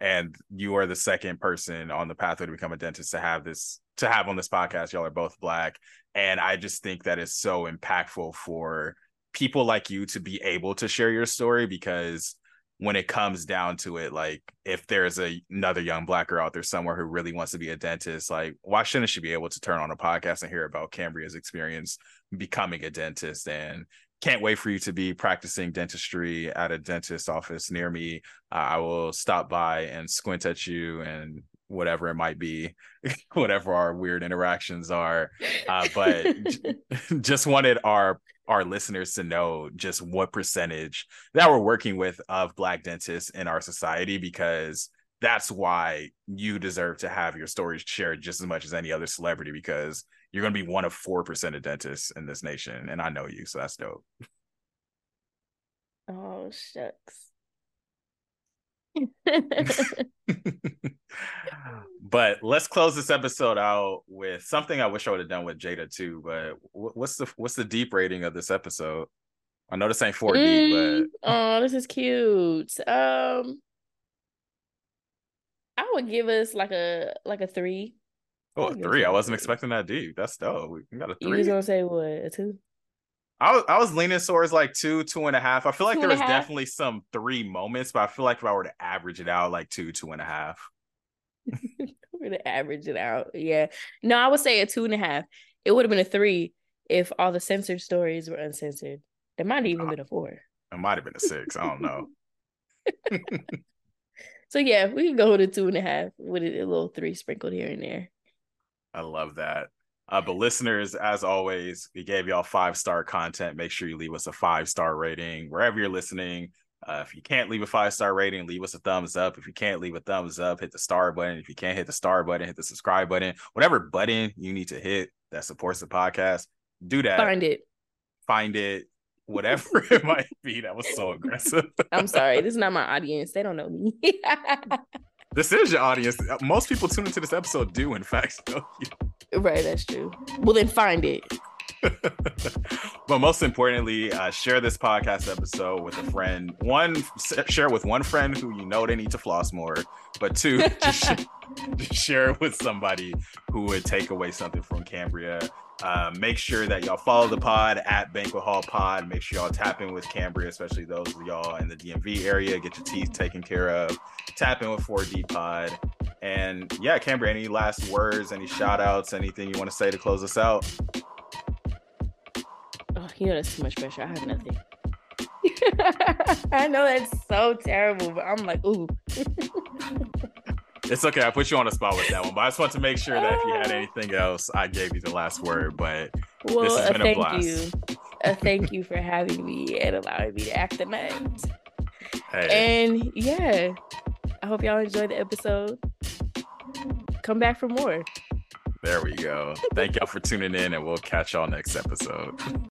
and you are the second person on the pathway to become a dentist to have this to have on this podcast y'all are both black and i just think that is so impactful for people like you to be able to share your story because when it comes down to it like if there's a, another young black girl out there somewhere who really wants to be a dentist like why shouldn't she be able to turn on a podcast and hear about cambria's experience becoming a dentist and can't wait for you to be practicing dentistry at a dentist office near me. Uh, I will stop by and squint at you and whatever it might be, *laughs* whatever our weird interactions are. Uh, but *laughs* *laughs* just wanted our our listeners to know just what percentage that we're working with of black dentists in our society because that's why you deserve to have your stories shared just as much as any other celebrity because you're going to be one of 4% of dentists in this nation and I know you so that's dope. Oh shucks. *laughs* *laughs* *laughs* but let's close this episode out with something I wish I would have done with Jada too. But what's the what's the deep rating of this episode? I know this ain't four mm, deep, but *laughs* oh, this is cute. Um, I would give us like a like a three. Oh, a three! I wasn't expecting that deep. That's dope. We got a three. You was gonna say what a two? I was I was leaning towards like two, two and a half. I feel like two there was definitely some three moments, but I feel like if I were to average it out, like two, two and a half. *laughs* we're gonna average it out. Yeah. No, I would say a two and a half. It would have been a three if all the censored stories were uncensored. It might have even uh, been a four. It might have been a six. I don't know. *laughs* *laughs* so yeah, we can go with a two and a half with a little three sprinkled here and there. I love that. Uh, but listeners, as always, we gave y'all five star content. Make sure you leave us a five star rating wherever you're listening. Uh, if you can't leave a five star rating, leave us a thumbs up. If you can't leave a thumbs up, hit the star button. If you can't hit the star button, hit the subscribe button. Whatever button you need to hit that supports the podcast, do that. Find it. Find it. Whatever *laughs* it might be. That was so aggressive. I'm sorry. This is not my *laughs* audience. They don't know me. *laughs* this is your audience. Most people tune into this episode do, in fact, know you. Right, that's true. Well, then find it. *laughs* but most importantly, uh, share this podcast episode with a friend. One, share it with one friend who you know they need to floss more. But two, *laughs* just, sh- just share it with somebody who would take away something from Cambria. Uh, make sure that y'all follow the pod at Banquet Hall Pod. Make sure y'all tap in with Cambria, especially those of y'all in the DMV area. Get your teeth taken care of. Tap in with 4D Pod. And yeah, Cambria, any last words, any shout outs, anything you want to say to close us out? Oh, you know that's too much pressure. I have nothing. *laughs* I know that's so terrible, but I'm like, ooh. it's okay. I put you on the spot with that one, but I just want to make sure that if you had anything else, I gave you the last word. But well, this has been a blast. You. Uh, thank you for having me and allowing me to act the night. Hey. And yeah, I hope y'all enjoyed the episode. Come back for more. There we go. Thank y'all for tuning in, and we'll catch y'all next episode.